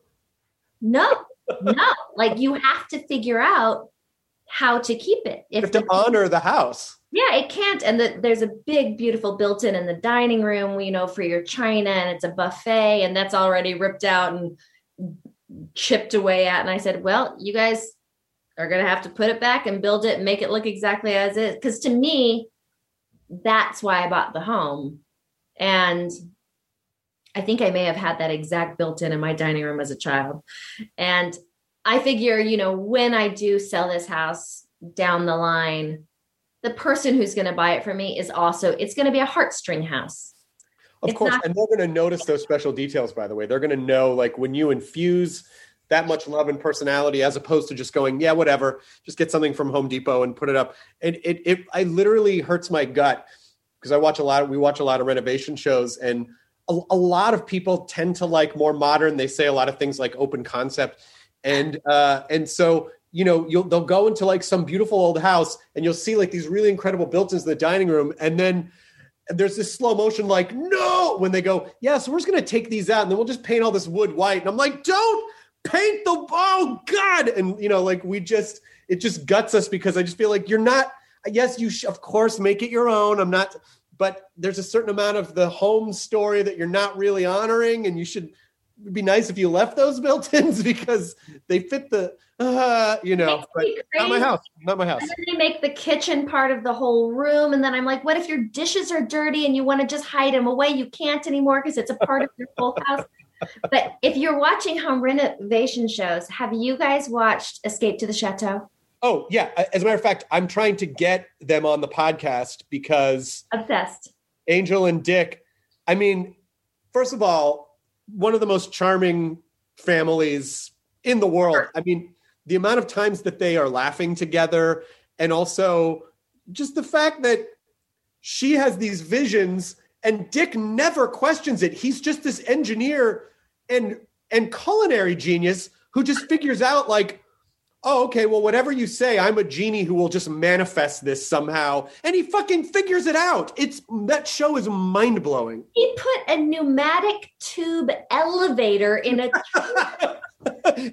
"No, no! Like you have to figure out how to keep it. you have to honor the house yeah, it can't. And the, there's a big, beautiful built-in in the dining room, you know, for your china, and it's a buffet, and that's already ripped out and chipped away at. And I said, well, you guys are going to have to put it back and build it and make it look exactly as is. Because to me, that's why I bought the home. And I think I may have had that exact built in in my dining room as a child. And I figure, you know, when I do sell this house down the line, the person who's going to buy it for me is also, it's going to be a heartstring house. Of It's course, not- and they're going to notice those special details. By the way, they're going to know like when you infuse that much love and personality, as opposed to just going, yeah, whatever, just get something from Home Depot and put it up. And it, it, I literally hurts my gut because I watch a lot. Of, we watch a lot of renovation shows, and a, a lot of people tend to like more modern. They say a lot of things like open concept, and uh, and so you know you'll they'll go into like some beautiful old house, and you'll see like these really incredible built-ins in the dining room, and then there's this slow motion like no! when they go yeah so we're just going to take these out and then we'll just paint all this wood white. And i'm like don't paint the oh god! And you know like we just it just guts us because i just feel like you're not yes you sh- of course make it your own. I'm not but there's a certain amount of the home story that you're not really honoring and you should it'd be nice if you left those <laughs> built-ins because they fit the uh, you know not my house not my house And then they make the kitchen part of the whole room. And then I'm like, what if your dishes are dirty and you want to just hide them away? You can't anymore because it's a part of your whole house. But if you're watching home renovation shows, have you guys watched Escape to the Chateau? Oh yeah. As a matter of fact, I'm trying to get them on the podcast because Obsessed. Angel and Dick. I mean, first of all, one of the most charming families in the world. I mean, the amount of times that they are laughing together, and also just the fact that she has these visions and Dick never questions it. He's just this engineer and and culinary genius who just figures out like oh, okay, well, whatever you say, I'm a genie who will just manifest this somehow. And he fucking figures it out. It's that show is mind blowing. He put a pneumatic tube elevator in a <laughs>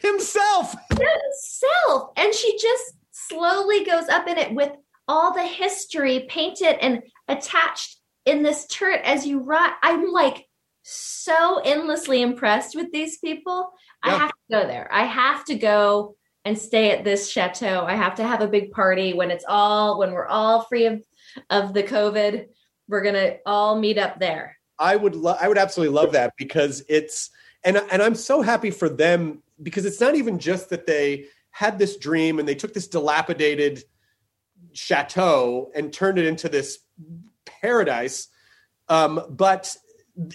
Himself. himself and she just slowly goes up in it with all the history painted and attached in this turret as you ride i'm like so endlessly impressed with these people i have to go there i have to go and stay at this chateau. I have to have a big party when it's all when we're all free of of the covid we're gonna all meet up there. I would lo- I would absolutely love that because it's and and I'm so happy for them because it's not even just that they had this dream and they took this dilapidated chateau and turned it into this paradise um but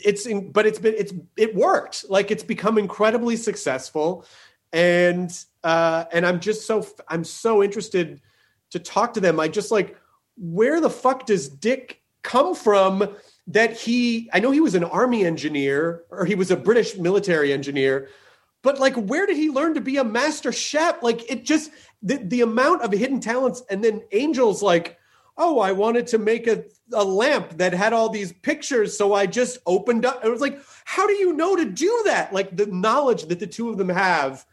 it's in, but it's been it's it worked. Like it's become incredibly successful and uh and I'm just so I'm so interested to talk to them. I just like where the fuck does Dick come from that he I know he was an army engineer or he was a British military engineer but like where did he learn to be a master chef? Like it just the, the amount of hidden talents and then Angel's like oh I wanted to make a, a lamp that had all these pictures so I just opened up. It was like how do you know to do that? Like the knowledge that the two of them have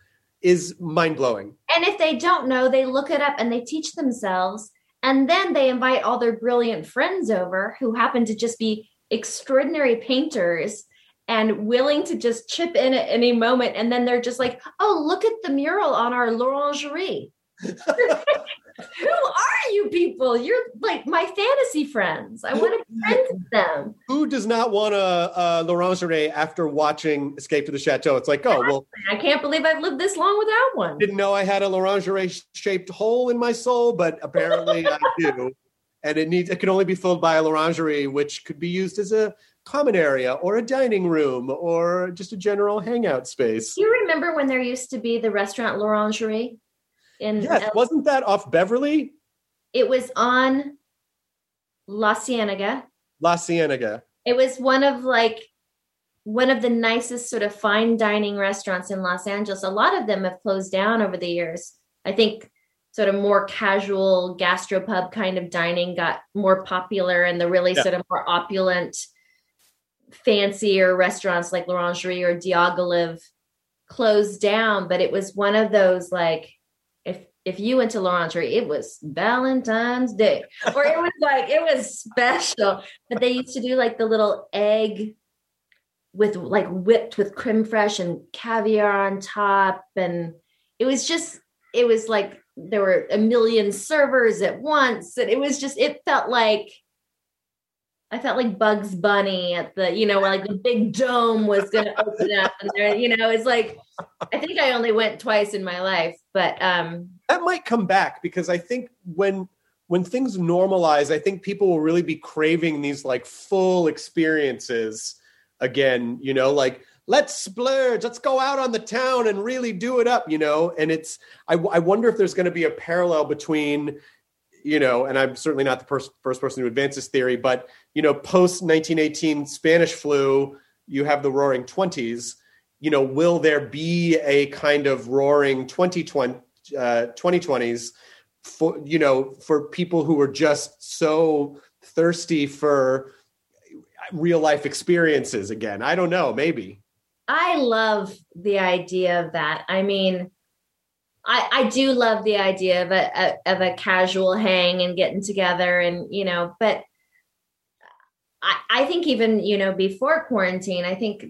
is mind-blowing And if they don't know, they look it up and they teach themselves. And then they invite all their brilliant friends over who happen to just be extraordinary painters and willing to just chip in at any moment. And then they're just like, oh, look at the mural on our l'orangerie. <laughs> <laughs> Who are you people? You're like my fantasy friends. I want to be friends with them. Who does not want a, a L'Orangerie after watching Escape to the Chateau? It's like, oh, well, I can't believe I've lived this long without one. didn't know I had a L'Orangerie shaped hole in my soul, but apparently I <laughs> do. And it needs it can only be filled by a L'Orangerie, which could be used as a common area or a dining room or just a general hangout space. Do you remember when there used to be the restaurant L'Orangerie? In Yes, wasn't that off Beverly? it was on La Cienega. La Cienega. It was one of like one of the nicest sort of fine dining restaurants in Los Angeles. A lot of them have closed down over the years. I think sort of more casual gastropub kind of dining got more popular and the really Yeah. sort of more opulent fancier restaurants like L'Orangerie or Diaghilev closed down, but it was one of those like if you went to L'Orangerie, it was Valentine's Day, or it was like it was special. But they used to do like the little egg with like whipped with creme fraiche and caviar on top, and it was just it was like there were a million servers at once, and it was just it felt like I felt like Bugs Bunny at the, you know, where like the big dome was going to open up, and there, you know, it's like I think I only went twice in my life, but um, That might come back because I think when when things normalize, I think people will really be craving these like full experiences again, you know, like let's splurge, let's go out on the town and really do it up, you know. And it's I, I wonder if there's going to be a parallel between you know, and I'm certainly not the pers- first person to advance this theory, but you know, post 1918 Spanish flu, you have the Roaring Twenties. You know, will there be a kind of Roaring 2020 uh, 2020s for you know for people who are just so thirsty for real life experiences again? I don't know, maybe. I love the idea of that. I mean, I, I do love the idea of a, a of a casual hang and getting together and you know, but I, I think even you know before quarantine, I think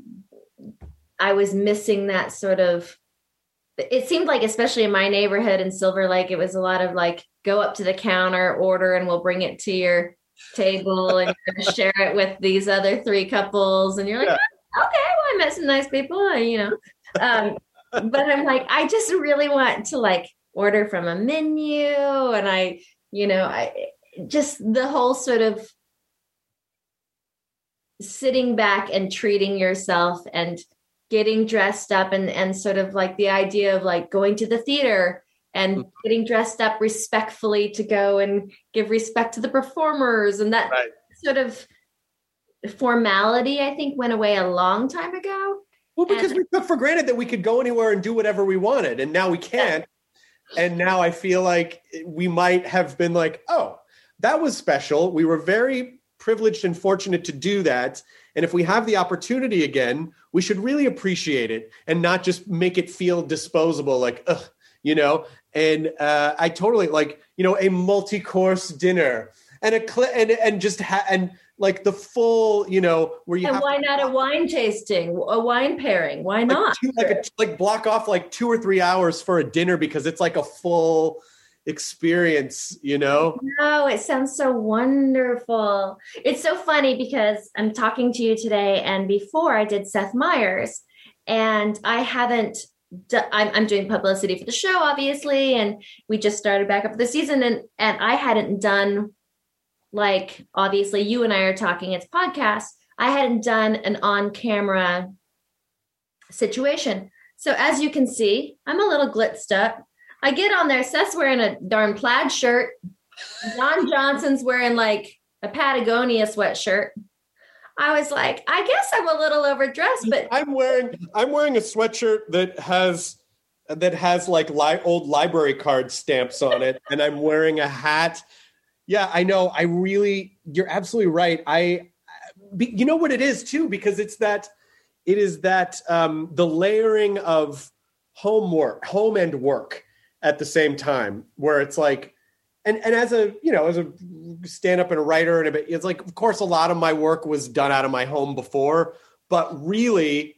I was missing that sort of. It seemed like, especially in my neighborhood in Silver Lake, it was a lot of like go up to the counter, order, and we'll bring it to your table and <laughs> share it with these other three couples, and you're like, Yeah. okay, well, I met some nice people, you know. Um, but I'm like, I just really want to like order from a menu, and I, you know, I just the whole sort of sitting back and treating yourself and getting dressed up and and sort of like the idea of like going to the theater and mm-hmm. getting dressed up respectfully to go and give respect to the performers and that Right. sort of formality i think went away a long time ago Well, because And- we took for granted that we could go anywhere and do whatever we wanted, and now we can't. And now I feel like we might have been like, oh, that was special. We were very privileged and fortunate to do that. And if we have the opportunity again, we should really appreciate it and not just make it feel disposable, like, ugh, you know. And uh, I totally like, you know, a multi-course dinner and a cl- and and just ha- and like the full, you know, where you and why not a wine tasting a wine pairing why like not two, like a, like block off like two or three hours for a dinner because it's like a full experience you know No, it sounds so wonderful. It's so funny because I'm talking to you today, and before I did Seth Meyers, and I haven't. I'm doing publicity for the show, obviously, and we just started back up the season, and and I hadn't done like obviously you and I are talking. It's podcast. I hadn't done an on camera situation. So as you can see, I'm a little glitzed up. I get on there. Seth's wearing a darn plaid shirt. Don Johnson's wearing like a Patagonia sweatshirt. I was like, I guess I'm a little overdressed, but i'm wearing i'm wearing a sweatshirt that has that has like li- old library card stamps on it and i'm wearing a hat yeah i know i really you're absolutely right i you know what it is too because it's that it is that um the layering of homework home and work at the same time where it's like and and as a you know as a stand up and a writer and a bit it's like of course a lot of my work was done out of my home before but really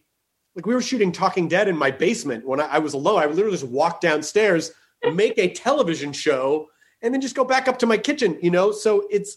like we were shooting talking dead in my basement when i, I was alone i would literally just walk downstairs make a television show and then just go back up to my kitchen, you know? So it's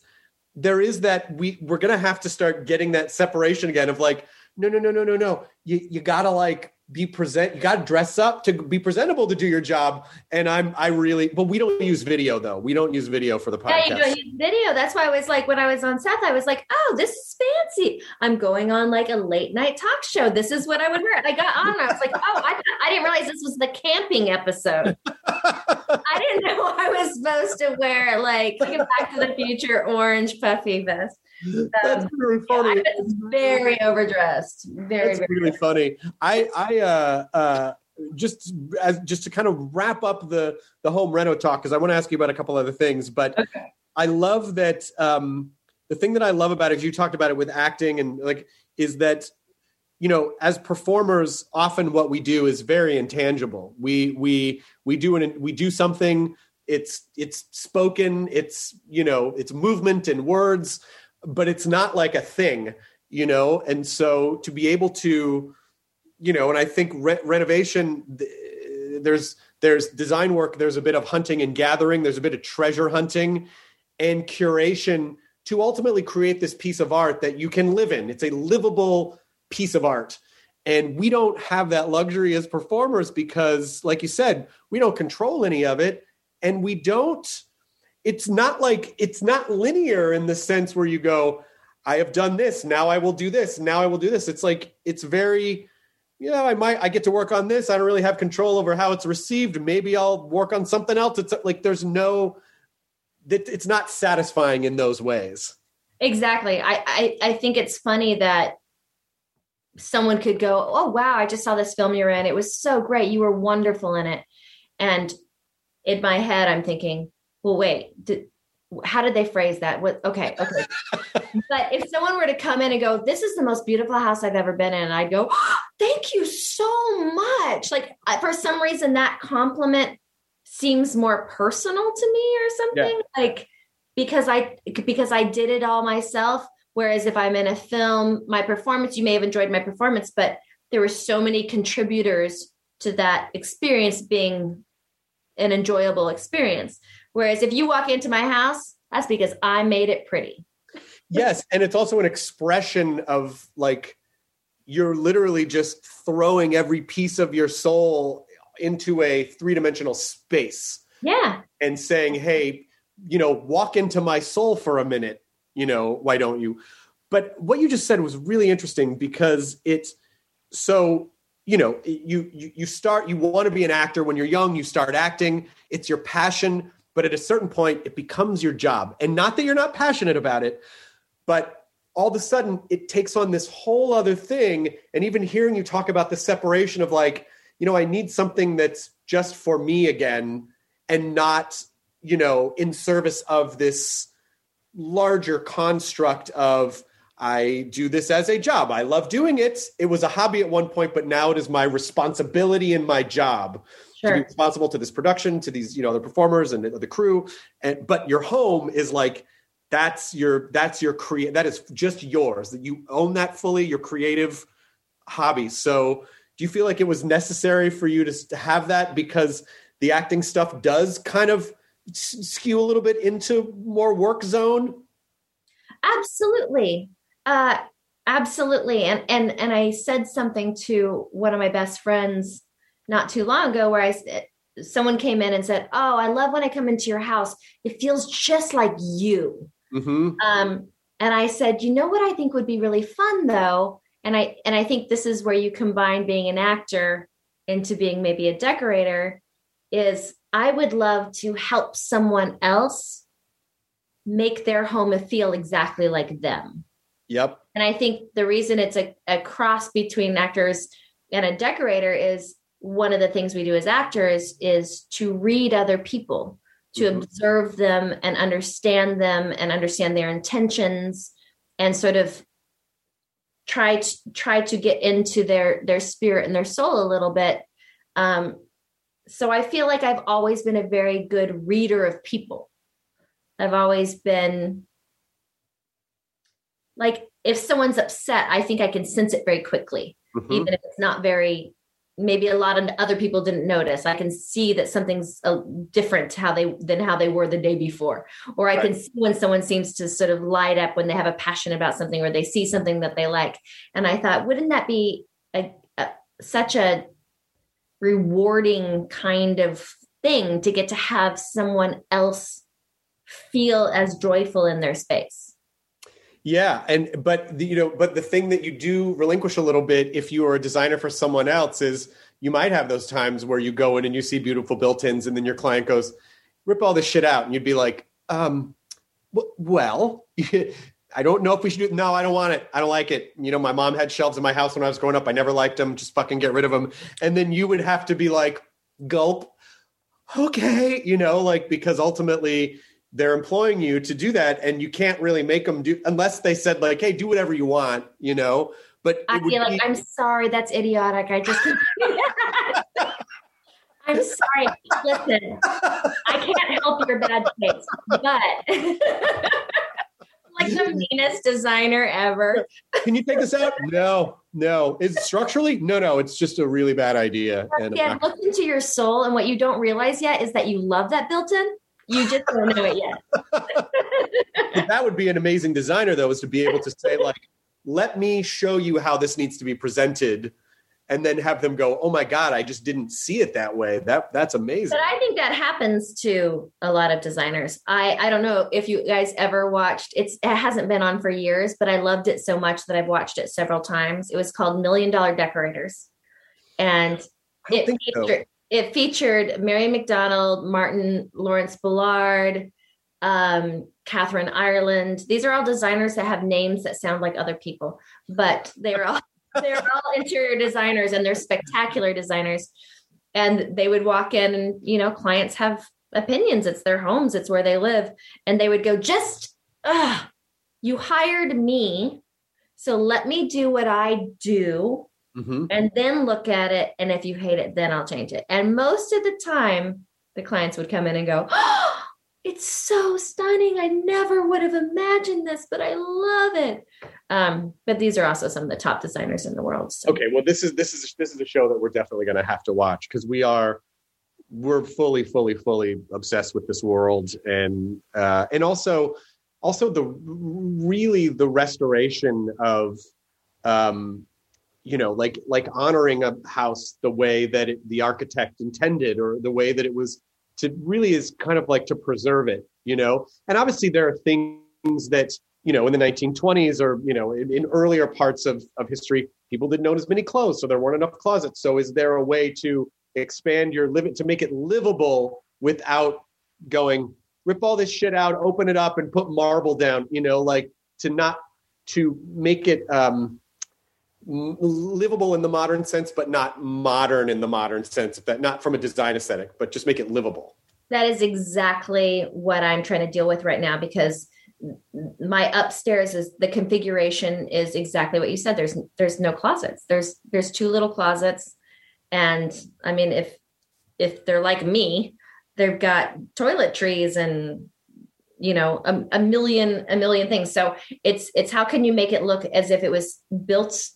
there is that we we're gonna have to start getting that separation again of like, no, no, no, no, no, no. You you gotta like be present you got to dress up to be presentable to do your job and i'm i really but we don't use video though we don't use video for the podcast Yeah, you don't use video. That's why I was like, when I was on Seth, I was like, oh, this is fancy. I'm going on like a late night talk show. This is what I would wear. And I got on and I was like, oh, I, I didn't realize this was the camping episode. I didn't know I was supposed to wear like Back to the Future orange puffy vest. <laughs> that's Um, really yeah, funny was very overdressed. Very, That's very really funny. I I uh uh just as just to kind of wrap up the the home reno talk because I want to ask you about a couple other things, but I love that um the thing that I love about it is you talked about it with acting and like is that you know as performers often what we do is very intangible. We we we do an we do something it's it's spoken it's you know it's movement and words but it's not like a thing you know? And so to be able to you know and i think re- renovation there's there's design work there's a bit of hunting and gathering there's a bit of treasure hunting and curation to ultimately create this piece of art that you can live in. It's a livable piece of art. And we don't have that luxury as performers because like you said we don't control any of it and we don't it's not like it's not linear in the sense where you go i have done this now i will do this now i will do this it's like it's very you know i might i get to work on this i don't really have control over how it's received maybe i'll work on something else it's like there's no that it's not satisfying in those ways Exactly. I, I I think it's funny that someone could go, "Oh wow, I just saw this film you were in. It was so great. You were wonderful in it." And in my head, I'm thinking, "Well, wait, did, how did they phrase that? What? Okay, okay." <laughs> but if someone were to come in and go, "This is the most beautiful house I've ever been in," and I'd go, oh, <gasps> "Thank you so much." Like uh, for some reason, that compliment seems more personal to me or something. Like because I because I did it all myself. Whereas if I'm in a film, my performance, you may have enjoyed my performance, but there were so many contributors to that experience being an enjoyable experience. Whereas if you walk into my house, that's because I made it pretty. yes and it's also an expression of like you're literally just throwing every piece of your soul into a three-dimensional space Yeah. and saying hey you know walk into my soul for a minute you know why don't you but what you just said was really interesting because it's so you know you you, you start you want to be an actor when you're young you start acting it's your passion but at a certain point it becomes your job. And not that you're not passionate about it but all of a sudden it takes on this whole other thing. And even hearing you talk about the separation of like you know i need something that's just for me again and not you know in service of this larger construct of i do this as a job. I love doing it. It was a hobby at one point but now it is my responsibility and my job to be responsible to this production to these you know the performers and the, the crew. And but your home is like that's your that's your create that is just yours. That you own that fully your creative hobby. So do you feel like it was necessary for you to, to have that? Because the acting stuff does kind of skew a little bit into more work zone? Absolutely. Uh absolutely. And and and I said something to one of my best friends not too long ago where I said someone came in and said, "Oh, I love when I come into your house. It feels just like you." mm-hmm. Um and I said, "You know what I think would be really fun though?" And I and I think this is where you combine being an actor into being maybe a decorator is I would love to help someone else make their home feel exactly like them. yep And I think the reason it's a, a cross between actors and a decorator is one of the things we do as actors is to read other people, to Mhm. observe them and understand them and understand their intentions and sort of try to try to get into their their spirit and their soul a little bit. Um, so I feel like I've always been a very good reader of people. I've always been like if someone's upset, I think I can sense it very quickly, Mhm. even if it's not very maybe a lot of other people didn't notice. I can see that something's uh, different how they than how they were the day before, or I Right. can see when someone seems to sort of light up when they have a passion about something or they see something that they like. And I thought, wouldn't that be a, a such a rewarding kind of thing to get to have someone else feel as joyful in their space? Yeah, and but the, you know, but the thing that you do relinquish a little bit if you are a designer for someone else is you might have those times where you go in and you see beautiful built-ins, and then your client goes, "Rip all this shit out," and you'd be like, um, "Well, <laughs> I don't know if we should do. No, I don't want it. I don't like it. You know, my mom had shelves in my house when I was growing up. I never liked them. Just fucking get rid of them." And then you would have to be like, "Gulp." Okay, you know, like because ultimately they're employing you to do that and you can't really make them do unless they said like hey do whatever you want you know but I feel like be- I'm sorry, that's idiotic. I just <laughs> I'm sorry. Listen, I can't help your bad taste, but <laughs> like the meanest designer ever. can you take this out no no is structurally no no it's just a really bad idea and Yeah, uh, look into your soul, and what you don't realize yet is that you love that built-in. You just don't know it yet. <laughs> that would be an amazing designer though is to be able to say like let me show you how this needs to be presented and then have them go oh my god i just didn't see it that way that that's amazing But I think that happens to a lot of designers. I I don't know if you guys ever watched. It's it hasn't been on for years, but I loved it so much that I've watched it several times. It was called Million Dollar Decorators, and it think so. It featured Mary McDonald, Martyn Lawrence Bullard, um, Kathryn Ireland. These are all designers that have names that sound like other people, but they're all <laughs> they're all interior designers and they're spectacular designers. And they would walk in, and you know, clients have opinions. It's their homes, it's where they live, and they would go, "Just, you hired me, so let me do what I do." Mhm. and then look at it. And if you hate it, then I'll change it. And most of the time, the clients would come in and go, oh, <gasps> It's so stunning. I never would have imagined this, but I love it. Um, but these are also some of the top designers in the world. So. okay well this is this is this is a show that we're definitely going to have to watch because we are we're fully fully fully obsessed with this world and uh and also also the really the restoration of um you know like like honoring a house the way that it, the architect intended or the way that it was to really is kind of like to preserve it you know? And obviously there are things that you know in the 1920s or you know in, in earlier parts of of history people didn't own as many clothes so there weren't enough closets. So is there a way to expand your living to make it livable without going rip all this shit out open it up and put marble down you know like to not to make it um livable in the modern sense but not modern in the modern sense that not from a design aesthetic but just make it livable That is exactly what I'm trying to deal with right now because my upstairs is the configuration is exactly what you said. There's there's no closets. There's there's two little closets, and I mean if if they're like me, they've got toiletries and you know a, a million a million things. So it's it's how can you make it look as if it was built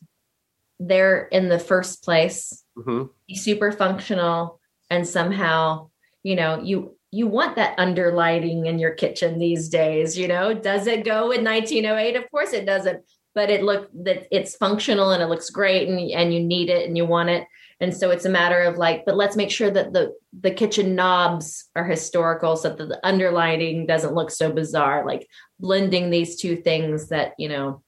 there in the first place hmm be super functional and somehow you know you you want that underlighting in your kitchen these days you know? Does it go with 1908 of course it doesn't. But it look that it's functional and it looks great and, and you need it and you want it. And so it's a matter of like but let's make sure that the the kitchen knobs are historical so that the underlighting doesn't look so bizarre like blending these two things that you know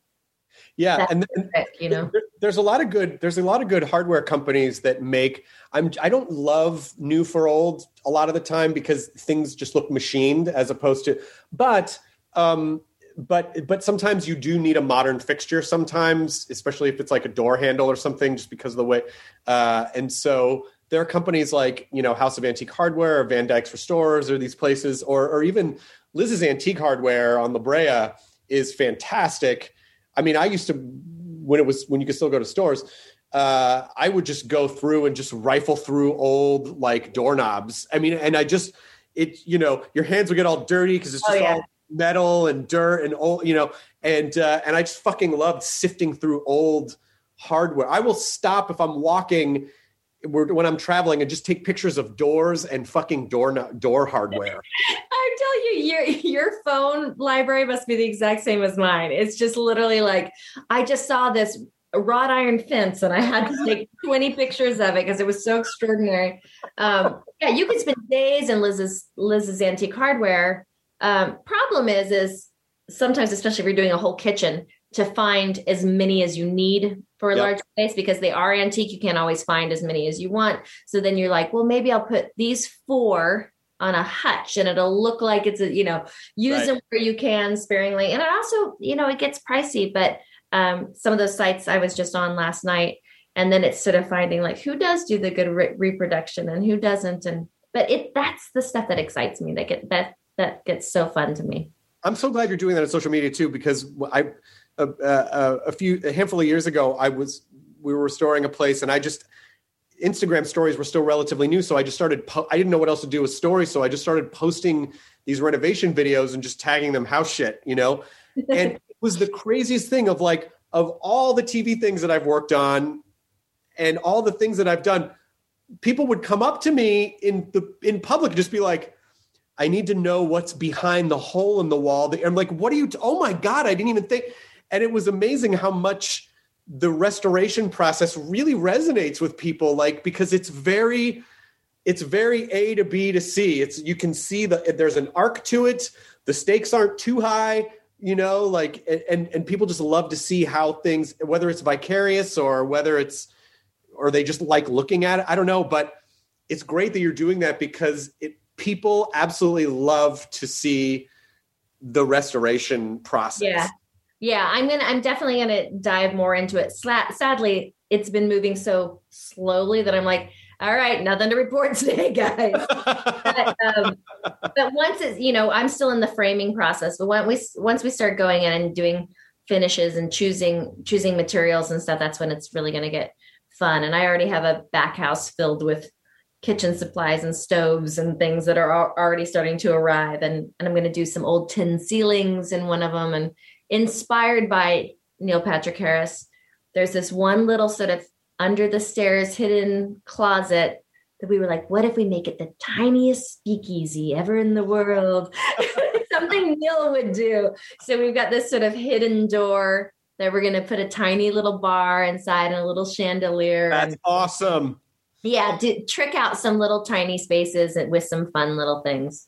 yeah That's and, perfect, you know? there- there's a lot of good there's a lot of good hardware companies that make i'm i don't love new for old a lot of the time because things just look machined as opposed to but um but but sometimes you do need a modern fixture sometimes especially if it's like a door handle or something just because of the way uh and so there are companies like you know house of antique hardware or van dyke's restorers or these places or or even liz's antique hardware on la brea is fantastic I mean, I used to when it was when you could still go to stores. Uh, I would just go through and just rifle through old like doorknobs. I mean, and I just it you know your hands would get all dirty because it's Oh, just yeah. all metal and dirt and old you know and uh, and I just fucking loved sifting through old hardware. I will stop if I'm walking when I'm traveling and just take pictures of doors and fucking door door hardware. <laughs> I'm telling you, your your phone library must be the exact same as mine. It's just literally like I just saw this wrought iron fence and I had to take <laughs> 20 pictures of it because it was so extraordinary. Um, yeah, you could spend days in Liz's Liz's antique hardware. Um, problem is, is sometimes, especially if you're doing a whole kitchen, to find as many as you need for a Yep. large space because they are antique. You can't always find as many as you want. So then you're like, well, maybe I'll put these four on a hutch and it'll look like it's a, you know, use Right. them where you can sparingly. And it also, you know, it gets pricey, but um, some of those sites I was just on last night, and then it's sort of finding like who does do the good re- reproduction and who doesn't. And, but it, that's the stuff that excites me. That get, that, that gets so fun to me. I'm so glad you're doing that on social media too, because I a, a, a few a handful of years ago, I was we were restoring a place, and I just Instagram stories were still relatively new, so I just started. Po- I didn't know what else to do with stories, so I just started posting these renovation videos and just tagging them house shit, you know. And <laughs> it was the craziest thing of like of all the TV things that I've worked on, and all the things that I've done, people would come up to me in the in public and just be like. I need to know what's behind the hole in the wall. I'm like, what are you? T- oh my God, I didn't even think. And it was amazing how much the restoration process really resonates with people, like, because it's very, it's very A to B to C. It's, you can see that there's an arc to it. The stakes aren't too high, you know, like, and, and people just love to see how things, whether it's vicarious or whether it's, or they just like looking at it. I don't know, but it's great that you're doing that because it, people absolutely love to see the restoration process. Yeah. Yeah, I'm gonna. I'm definitely gonna dive more into it. Sla- sadly, it's been moving so slowly that I'm like, all right, nothing to report <laughs> today, guys. but, um, but once it's, you know, I'm still in the framing process. But when we once we start going in and doing finishes and choosing choosing materials and stuff, that's when it's really gonna get fun. And I already have a back house filled with kitchen supplies and stoves and things that are already starting to arrive. And and I'm gonna do some old tin ceilings in one of them and inspired by Neil Patrick Harris, there's this one little sort of under the stairs hidden closet that we were like, what if we make it the tiniest speakeasy ever in the world? <laughs> Something Neil would do. So we've got this sort of hidden door that we're going to put a tiny little bar inside and a little chandelier. That's and awesome. yeah, do, trick out some little tiny spaces with some fun little things.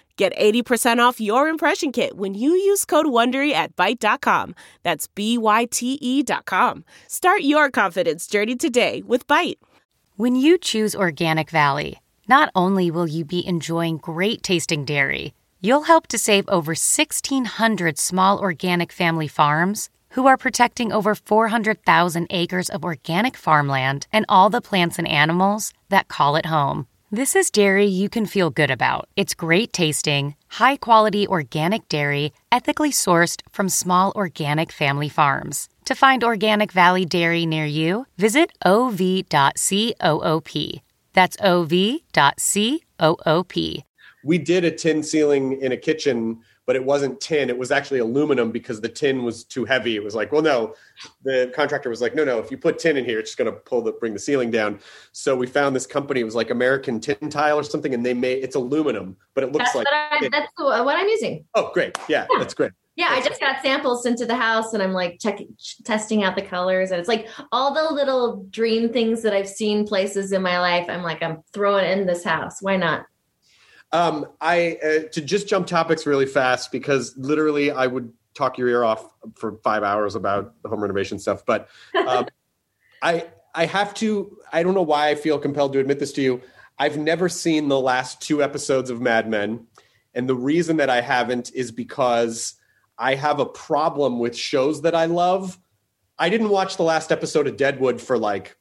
Get 80% off your impression kit when you use code WONDERY at Byte.com. That's B-Y-T-E dot com. Start your confidence journey today with Byte. When you choose Organic Valley, not only will you be enjoying great tasting dairy, you'll help to save over 1,600 small organic family farms who are protecting over 400,000 acres of organic farmland and all the plants and animals that call it home. This is dairy you can feel good about. It's great tasting, high quality organic dairy, ethically sourced from small organic family farms. To find Organic Valley Dairy near you, visit ov.coop. That's ov.coop. We did a tin ceiling in a kitchen, but it wasn't tin. It was actually aluminum because the tin was too heavy. It was like, well, no. The contractor was like, no, no. If you put tin in here, it's just going to pull the bring the ceiling down. So we found this company. It was like American Tin Tile or something, and they made it's aluminum, but it looks That's like. what I, that's what I'm using. oh, great! Yeah, Yeah. that's great. Yeah, I just got samples into the house and I'm like checking, testing out the colors. And it's like all the little dream things that I've seen places in my life. I'm like, I'm throwing in this house. Why not? Um, I uh, to just jump topics really fast because literally I would talk your ear off for five hours about the home renovation stuff. But um, <laughs> I I have to. I don't know why I feel compelled to admit this to you. I've never seen the last two episodes of Mad Men, and the reason that I haven't is because I have a problem with shows that I love. I didn't watch the last episode of Deadwood for like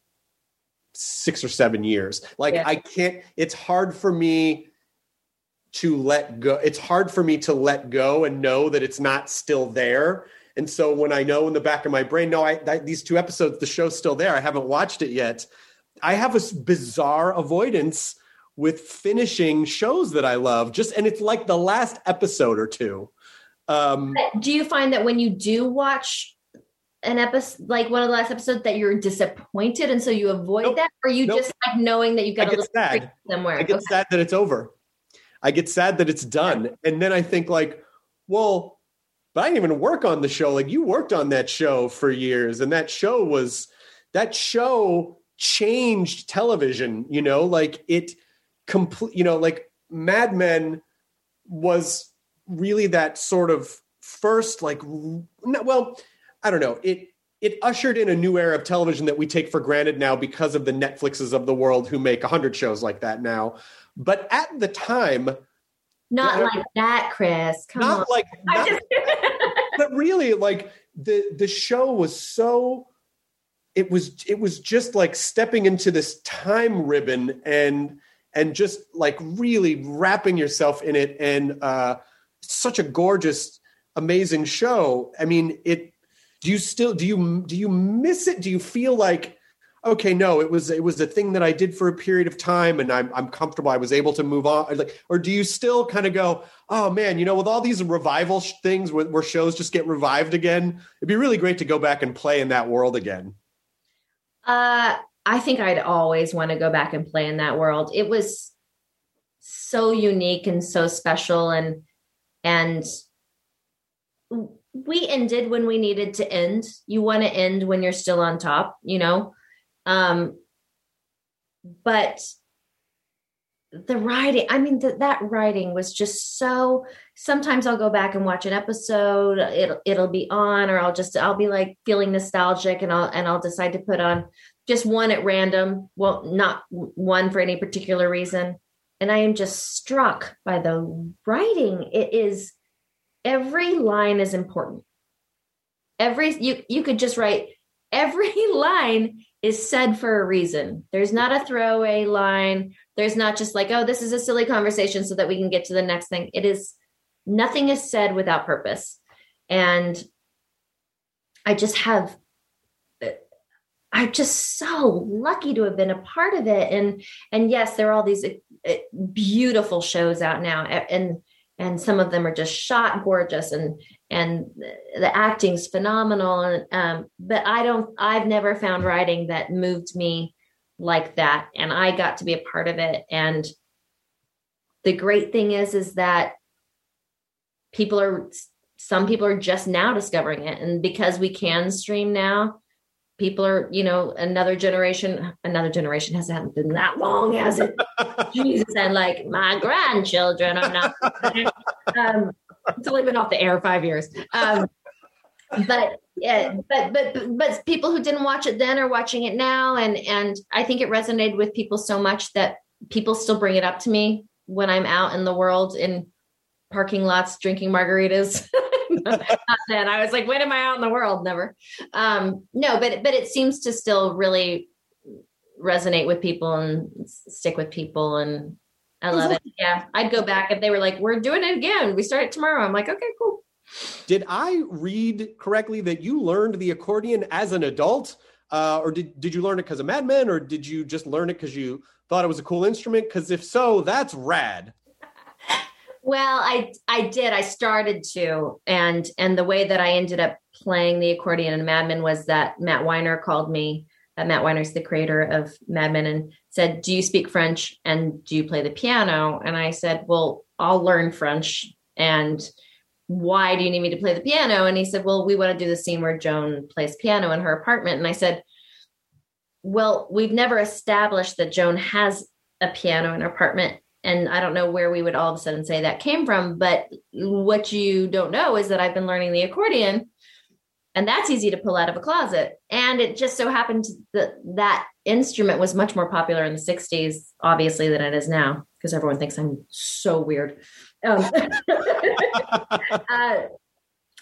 six or seven years. Like Yeah. I can't. It's hard for me to let go. It's hard for me to let go and know that it's not still there. And so when I know in the back of my brain, no, I, I these two episodes, the show's still there. I haven't watched it yet. I have a bizarre avoidance with finishing shows that I love. Just and it's like the last episode or two. Um, do you find that when you do watch an episode, like one of the last episodes, that you're disappointed and so you avoid nope, that, or you nope. just like knowing that you've got a little sad. somewhere? I get okay. sad that it's over. I get sad that it's done, and then I think like, well, but I didn't even work on the show. Like you worked on that show for years, and that show was that show changed television. You know, like it complete. You know, like Mad Men was really that sort of first like well i don't know it it ushered in a new era of television that we take for granted now because of the netflixes of the world who make 100 shows like that now but at the time not like that chris Come not on. like <laughs> not, just... but really like the the show was so it was it was just like stepping into this time ribbon and and just like really wrapping yourself in it and uh such a gorgeous, amazing show. I mean, it. Do you still do you do you miss it? Do you feel like okay, no, it was it was a thing that I did for a period of time, and I'm I'm comfortable. I was able to move on. Like, or do you still kind of go, oh man, you know, with all these revival sh- things where, where shows just get revived again, it'd be really great to go back and play in that world again. Uh, I think I'd always want to go back and play in that world. It was so unique and so special, and and we ended when we needed to end you want to end when you're still on top you know um but the writing i mean th- that writing was just so sometimes i'll go back and watch an episode it'll it'll be on or i'll just i'll be like feeling nostalgic and i'll and i'll decide to put on just one at random well not one for any particular reason and I am just struck by the writing. It is every line is important. Every you you could just write every <laughs> line is said for a reason. There's not a throwaway line. There's not just like, oh, this is a silly conversation so that we can get to the next thing. It is nothing is said without purpose. And I just have I'm just so lucky to have been a part of it. And and yes, there are all these uh, beautiful shows out now, and and some of them are just shot gorgeous, and and the acting's phenomenal. And um, but I don't, I've never found writing that moved me like that, and I got to be a part of it. And the great thing is, is that people are some people are just now discovering it and because we can stream now people are you know another generation another generation hasn't been that long has it? <laughs> Jesus and like my grandchildren are not um it's only been off the air five years. Um but yeah but but but people who didn't watch it then are watching it now and and i think it resonated with people so much that people still bring it up to me when i'm out in the world in parking lots drinking margaritas <laughs> <laughs> then. I was like, when am I out in the world? Never. Um, no, but but it seems to still really resonate with people and stick with people and I love it. Yeah. I'd go back if they were like, we're doing it again. We start it tomorrow. I'm like, okay, cool. Did I read correctly that you learned the accordion as an adult? Uh, or did, did you learn it because of Mad Men, or did you just learn it because you thought it was a cool instrument? Because if so, that's rad. Well, I I did. I started to, and and the way that I ended up playing the accordion in Mad Men was that Matt Weiner called me. Uh, Matt Weiner's the creator of Mad Men, and said, "Do you speak French and do you play the piano?" And I said, "Well, I'll learn French." And why do you need me to play the piano? And he said, "Well, we want to do the scene where Joan plays piano in her apartment." And I said, "Well, we've never established that Joan has a piano in her apartment and I don't know where we would all of a sudden say that came from, but what you don't know is that I've been learning the accordion and that's easy to pull out of a closet. And it just so happened that that instrument was much more popular in the 60s, obviously, than it is now, because everyone thinks I'm so weird. Um, <laughs> uh,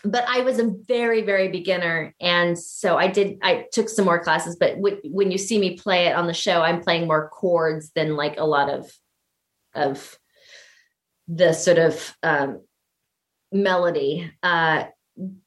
but I was a very, very beginner. And so I did, I took some more classes, but w- when you see me play it on the show, I'm playing more chords than like a lot of of the sort of um, melody. Uh,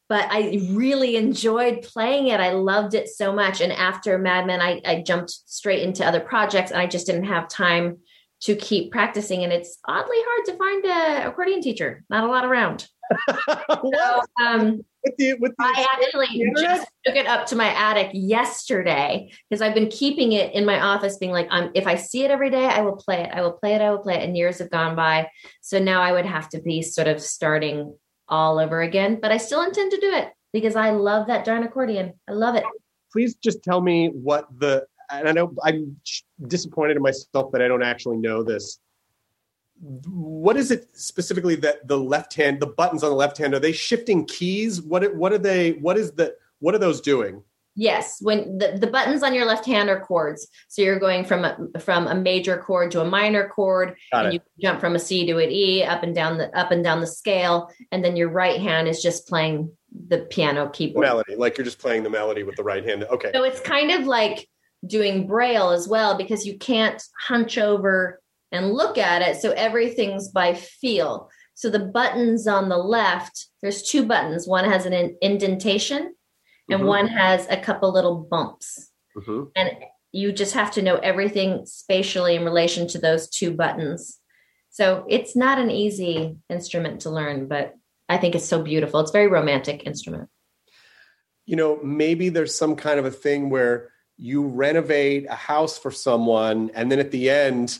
but I really enjoyed playing it. I loved it so much. And after Mad Men, I, I jumped straight into other projects, and I just didn't have time to keep practicing. And it's oddly hard to find a accordion teacher. Not a lot around. <laughs> so, um, with the, with the I actually just took it up to my attic yesterday because I've been keeping it in my office, being like, um, if I see it every day, I will play it. I will play it. I will play it. And years have gone by. So now I would have to be sort of starting all over again, but I still intend to do it because I love that darn accordion. I love it. please just tell me what the and I know I'm disappointed in myself that I don't actually know this. What is it specifically that the left hand, the buttons on the left hand, are they shifting keys? What what are they? What is the what are those doing? Yes, when the, the buttons on your left hand are chords, so you're going from a, from a major chord to a minor chord, Got and it. you jump from a C to an E, up and down the up and down the scale, and then your right hand is just playing the piano keyboard. Melody, like you're just playing the melody with the right hand. Okay, So it's kind of like doing braille as well because you can't hunch over and look at it. So everything's by feel. So the buttons on the left, there's two buttons. One has an indentation and Mhm. one has a couple little bumps. Mhm. And you just have to know everything spatially in relation to those two buttons. So it's not an easy instrument to learn, but I think it's so beautiful. It's a very romantic instrument. you know, maybe there's some kind of a thing where you renovate a house for someone, and then at the end,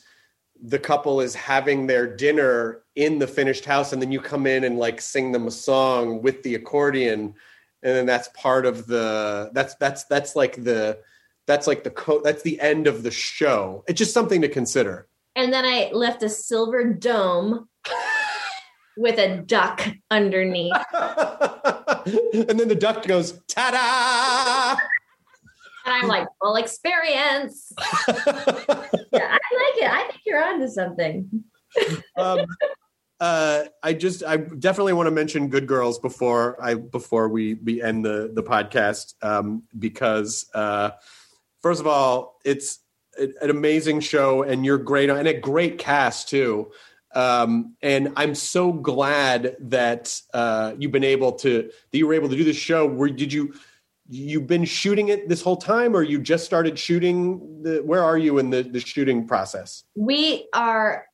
the couple is having their dinner in the finished house, and then you come in and like sing them a song with the accordion, and then that's part of the that's that's that's like the that's like the co- that's the end of the show. It's just something to consider. And then I left a silver dome <laughs> with a duck underneath. <laughs> and then the duck goes ta-da. And I'm like, full experience. <laughs> Yeah, I like it. I think you're onto something. um, uh, I just I definitely want to mention Good Girls before I before we we end the the podcast um, because uh, first of all it's an an amazing show and you're great and a great cast too. Um, and I'm so glad that uh, you've been able to that you were able to do this show. Where did you you've been shooting it this whole time, or you just started shooting? The, where are you in the the shooting process? We are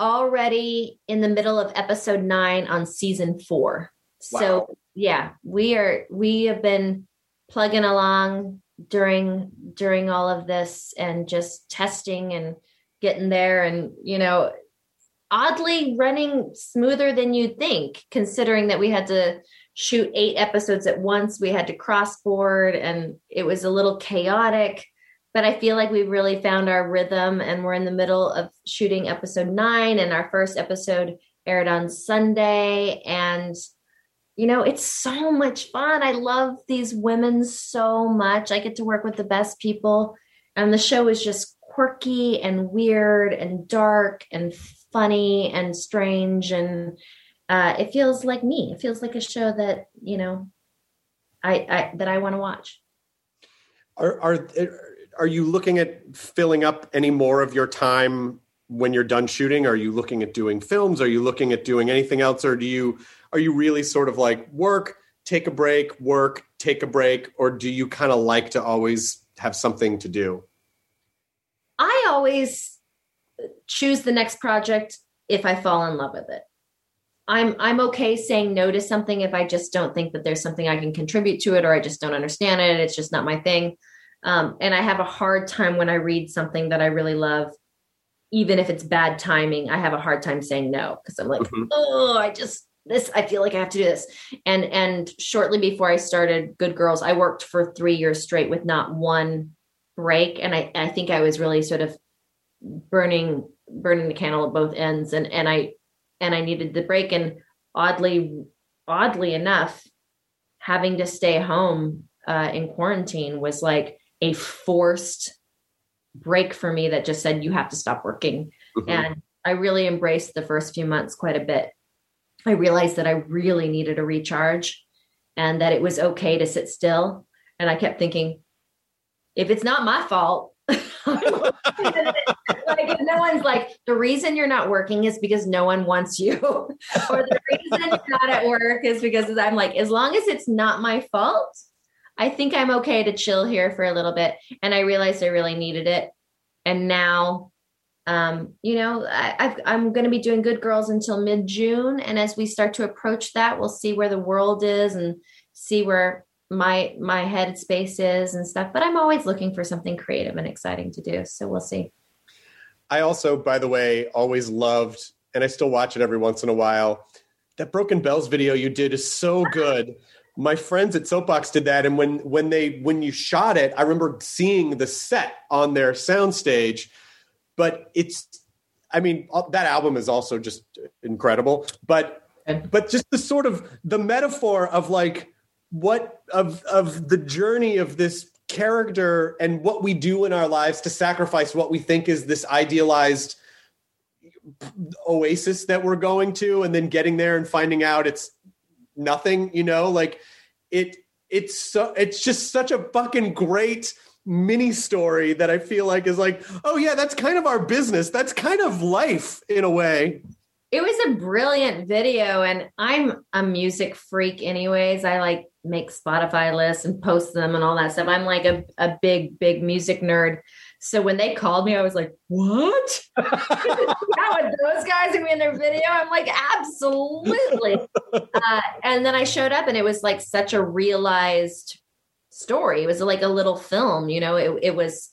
already in the middle of episode nine on season four. So yeah, we are we have been plugging along during during all of this and just testing and getting there and you know oddly running smoother than you'd think considering that we had to shoot eight episodes at once. We had to cross board and it was a little chaotic but i feel like we've really found our rhythm and we're in the middle of shooting episode nine and our first episode aired on sunday. And you know it's so much fun. I love these women so much. I get to work with the best people and the show is just quirky and weird and dark and funny and strange and uh, it feels like me it feels like a show that you know i, I that i want to watch Are are are you looking at filling up any more of your time when you're done shooting? Are you looking at doing films? Are you looking at doing anything else, or do you are you really sort of like work, take a break, work, take a break, or do you kind of like to always have something to do? I always choose the next project if I fall in love with it. I'm I'm okay saying no to something if I just don't think that there's something I can contribute to it or I just don't understand it. It's just not my thing. Um, and I have a hard time when I read something that I really love, even if it's bad timing. I have a hard time saying no because I'm like, Mhm. oh, I just this. I feel like I have to do this. And and shortly before I started Good Girls, I worked for three years straight with not one break, and I I think I was really sort of burning burning the candle at both ends and and i and i needed the break. And oddly oddly enough having to stay home uh, in quarantine was like a forced break for me that just said you have to stop working. Mhm. and i really embraced the first few months quite a bit. I realized that i really needed a recharge and that it was okay to sit still. And i kept thinking if it's not my fault <laughs> like no one's like the reason you're not working is because no one wants you <laughs> or the reason you're not at work is because i'm like as long as it's not my fault i think i'm okay to chill here for a little bit. And i realized i really needed it. And now um, you know I, i am going to be doing good girls until mid-june. And as we start to approach that we'll see where the world is and see where my my head space is and stuff but i'm always looking for something creative and exciting to do so we'll see I also, by the way, always loved, and I still watch it every once in a while. That Broken Bells video you did is so <laughs> good. My friends at Soapbox did that, and when when they when you shot it, I remember seeing the set on their soundstage. But it's, I mean, uh, that album is also just incredible. But but just the sort of the metaphor of like what of of the journey of this character and what we do in our lives to sacrifice what we think is this idealized oasis that we're going to and then getting there and finding out it's nothing you know? Like it it's so it's just such a fucking great mini story that i feel like is like oh yeah that's kind of our business. That's kind of life in a way. It was a brilliant video and i'm a music freak anyways. I like make spotify lists and post them and all that stuff. I'm like a, a big big music nerd. So when they called me i was like what? <laughs> Yeah with those guys are in their video. I'm like absolutely. <laughs> Uh, and then i showed up and it was like such a realized story. It was like a little film you know? It, it was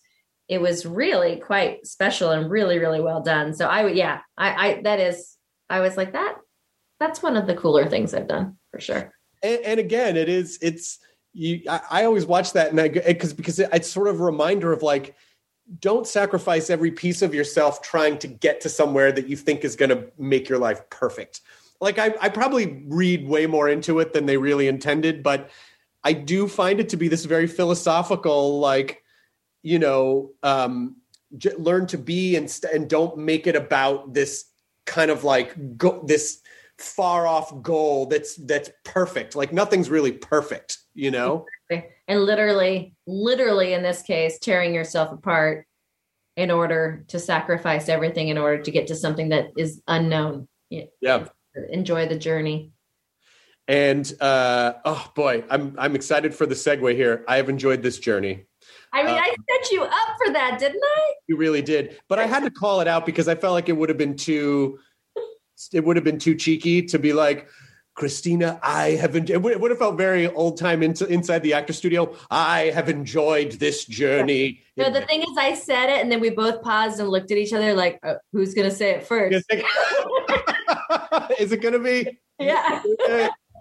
it was really quite special and really really well done. So i would yeah i i that is I was like that. That's one of the cooler things I've done for sure. And, and again, it is. It's you. I, I always watch that, and I because because it's sort of a reminder of like, don't sacrifice every piece of yourself trying to get to somewhere that you think is going to make your life perfect. Like I, I probably read way more into it than they really intended, but I do find it to be this very philosophical, like, you know, um, j- learn to be and st- and don't make it about this kind of like go, this far off goal that's that's perfect. Like nothing's really perfect you know? And literally literally in this case tearing yourself apart in order to sacrifice everything in order to get to something that is unknown. Yeah. enjoy the journey. And uh oh boy i'm i'm excited for the segue here. I have enjoyed this journey. I mean, uh, I set you up for that, didn't I? You really did. But I had to call it out because I felt like it would have been too it would have been too cheeky to be like Christina, I have enjoyed, it would have felt very old time into, inside the actor studio. I have enjoyed this journey. No, the thing is, I said it, and then we both paused and looked at each other like, uh, "Who's going to say it first? <laughs> is it going to be? <laughs> Yeah.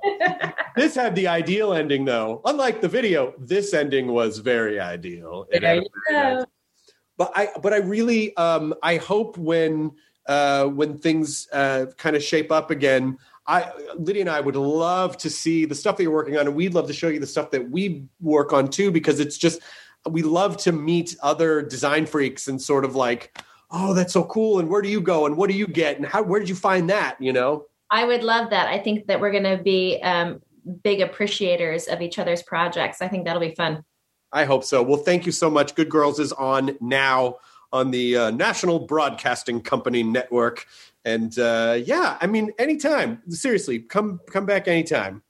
<laughs> this had the ideal ending, though. Unlike the video, this ending was very ideal. Nice. But I, but I really, um, I hope when uh, when things uh, kind of shape up again. I, Lydia and I would love to see the stuff that you're working on, and we'd love to show you the stuff that we work on too, because it's just we love to meet other design freaks and sort of like, oh, that's so cool, and where do you go, and what do you get, and how where did you find that, you know? I would love that. I think that we're going to be um, big appreciators of each other's projects. I think that'll be fun. I hope so. Well, thank you so much. Good Girls is on now on the uh, National Broadcasting Company network. And uh, yeah, I mean, anytime. Seriously, come come back anytime.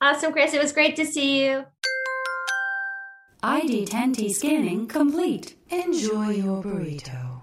Awesome, Chris. It was great to see you. ID10T scanning complete. Enjoy your burrito.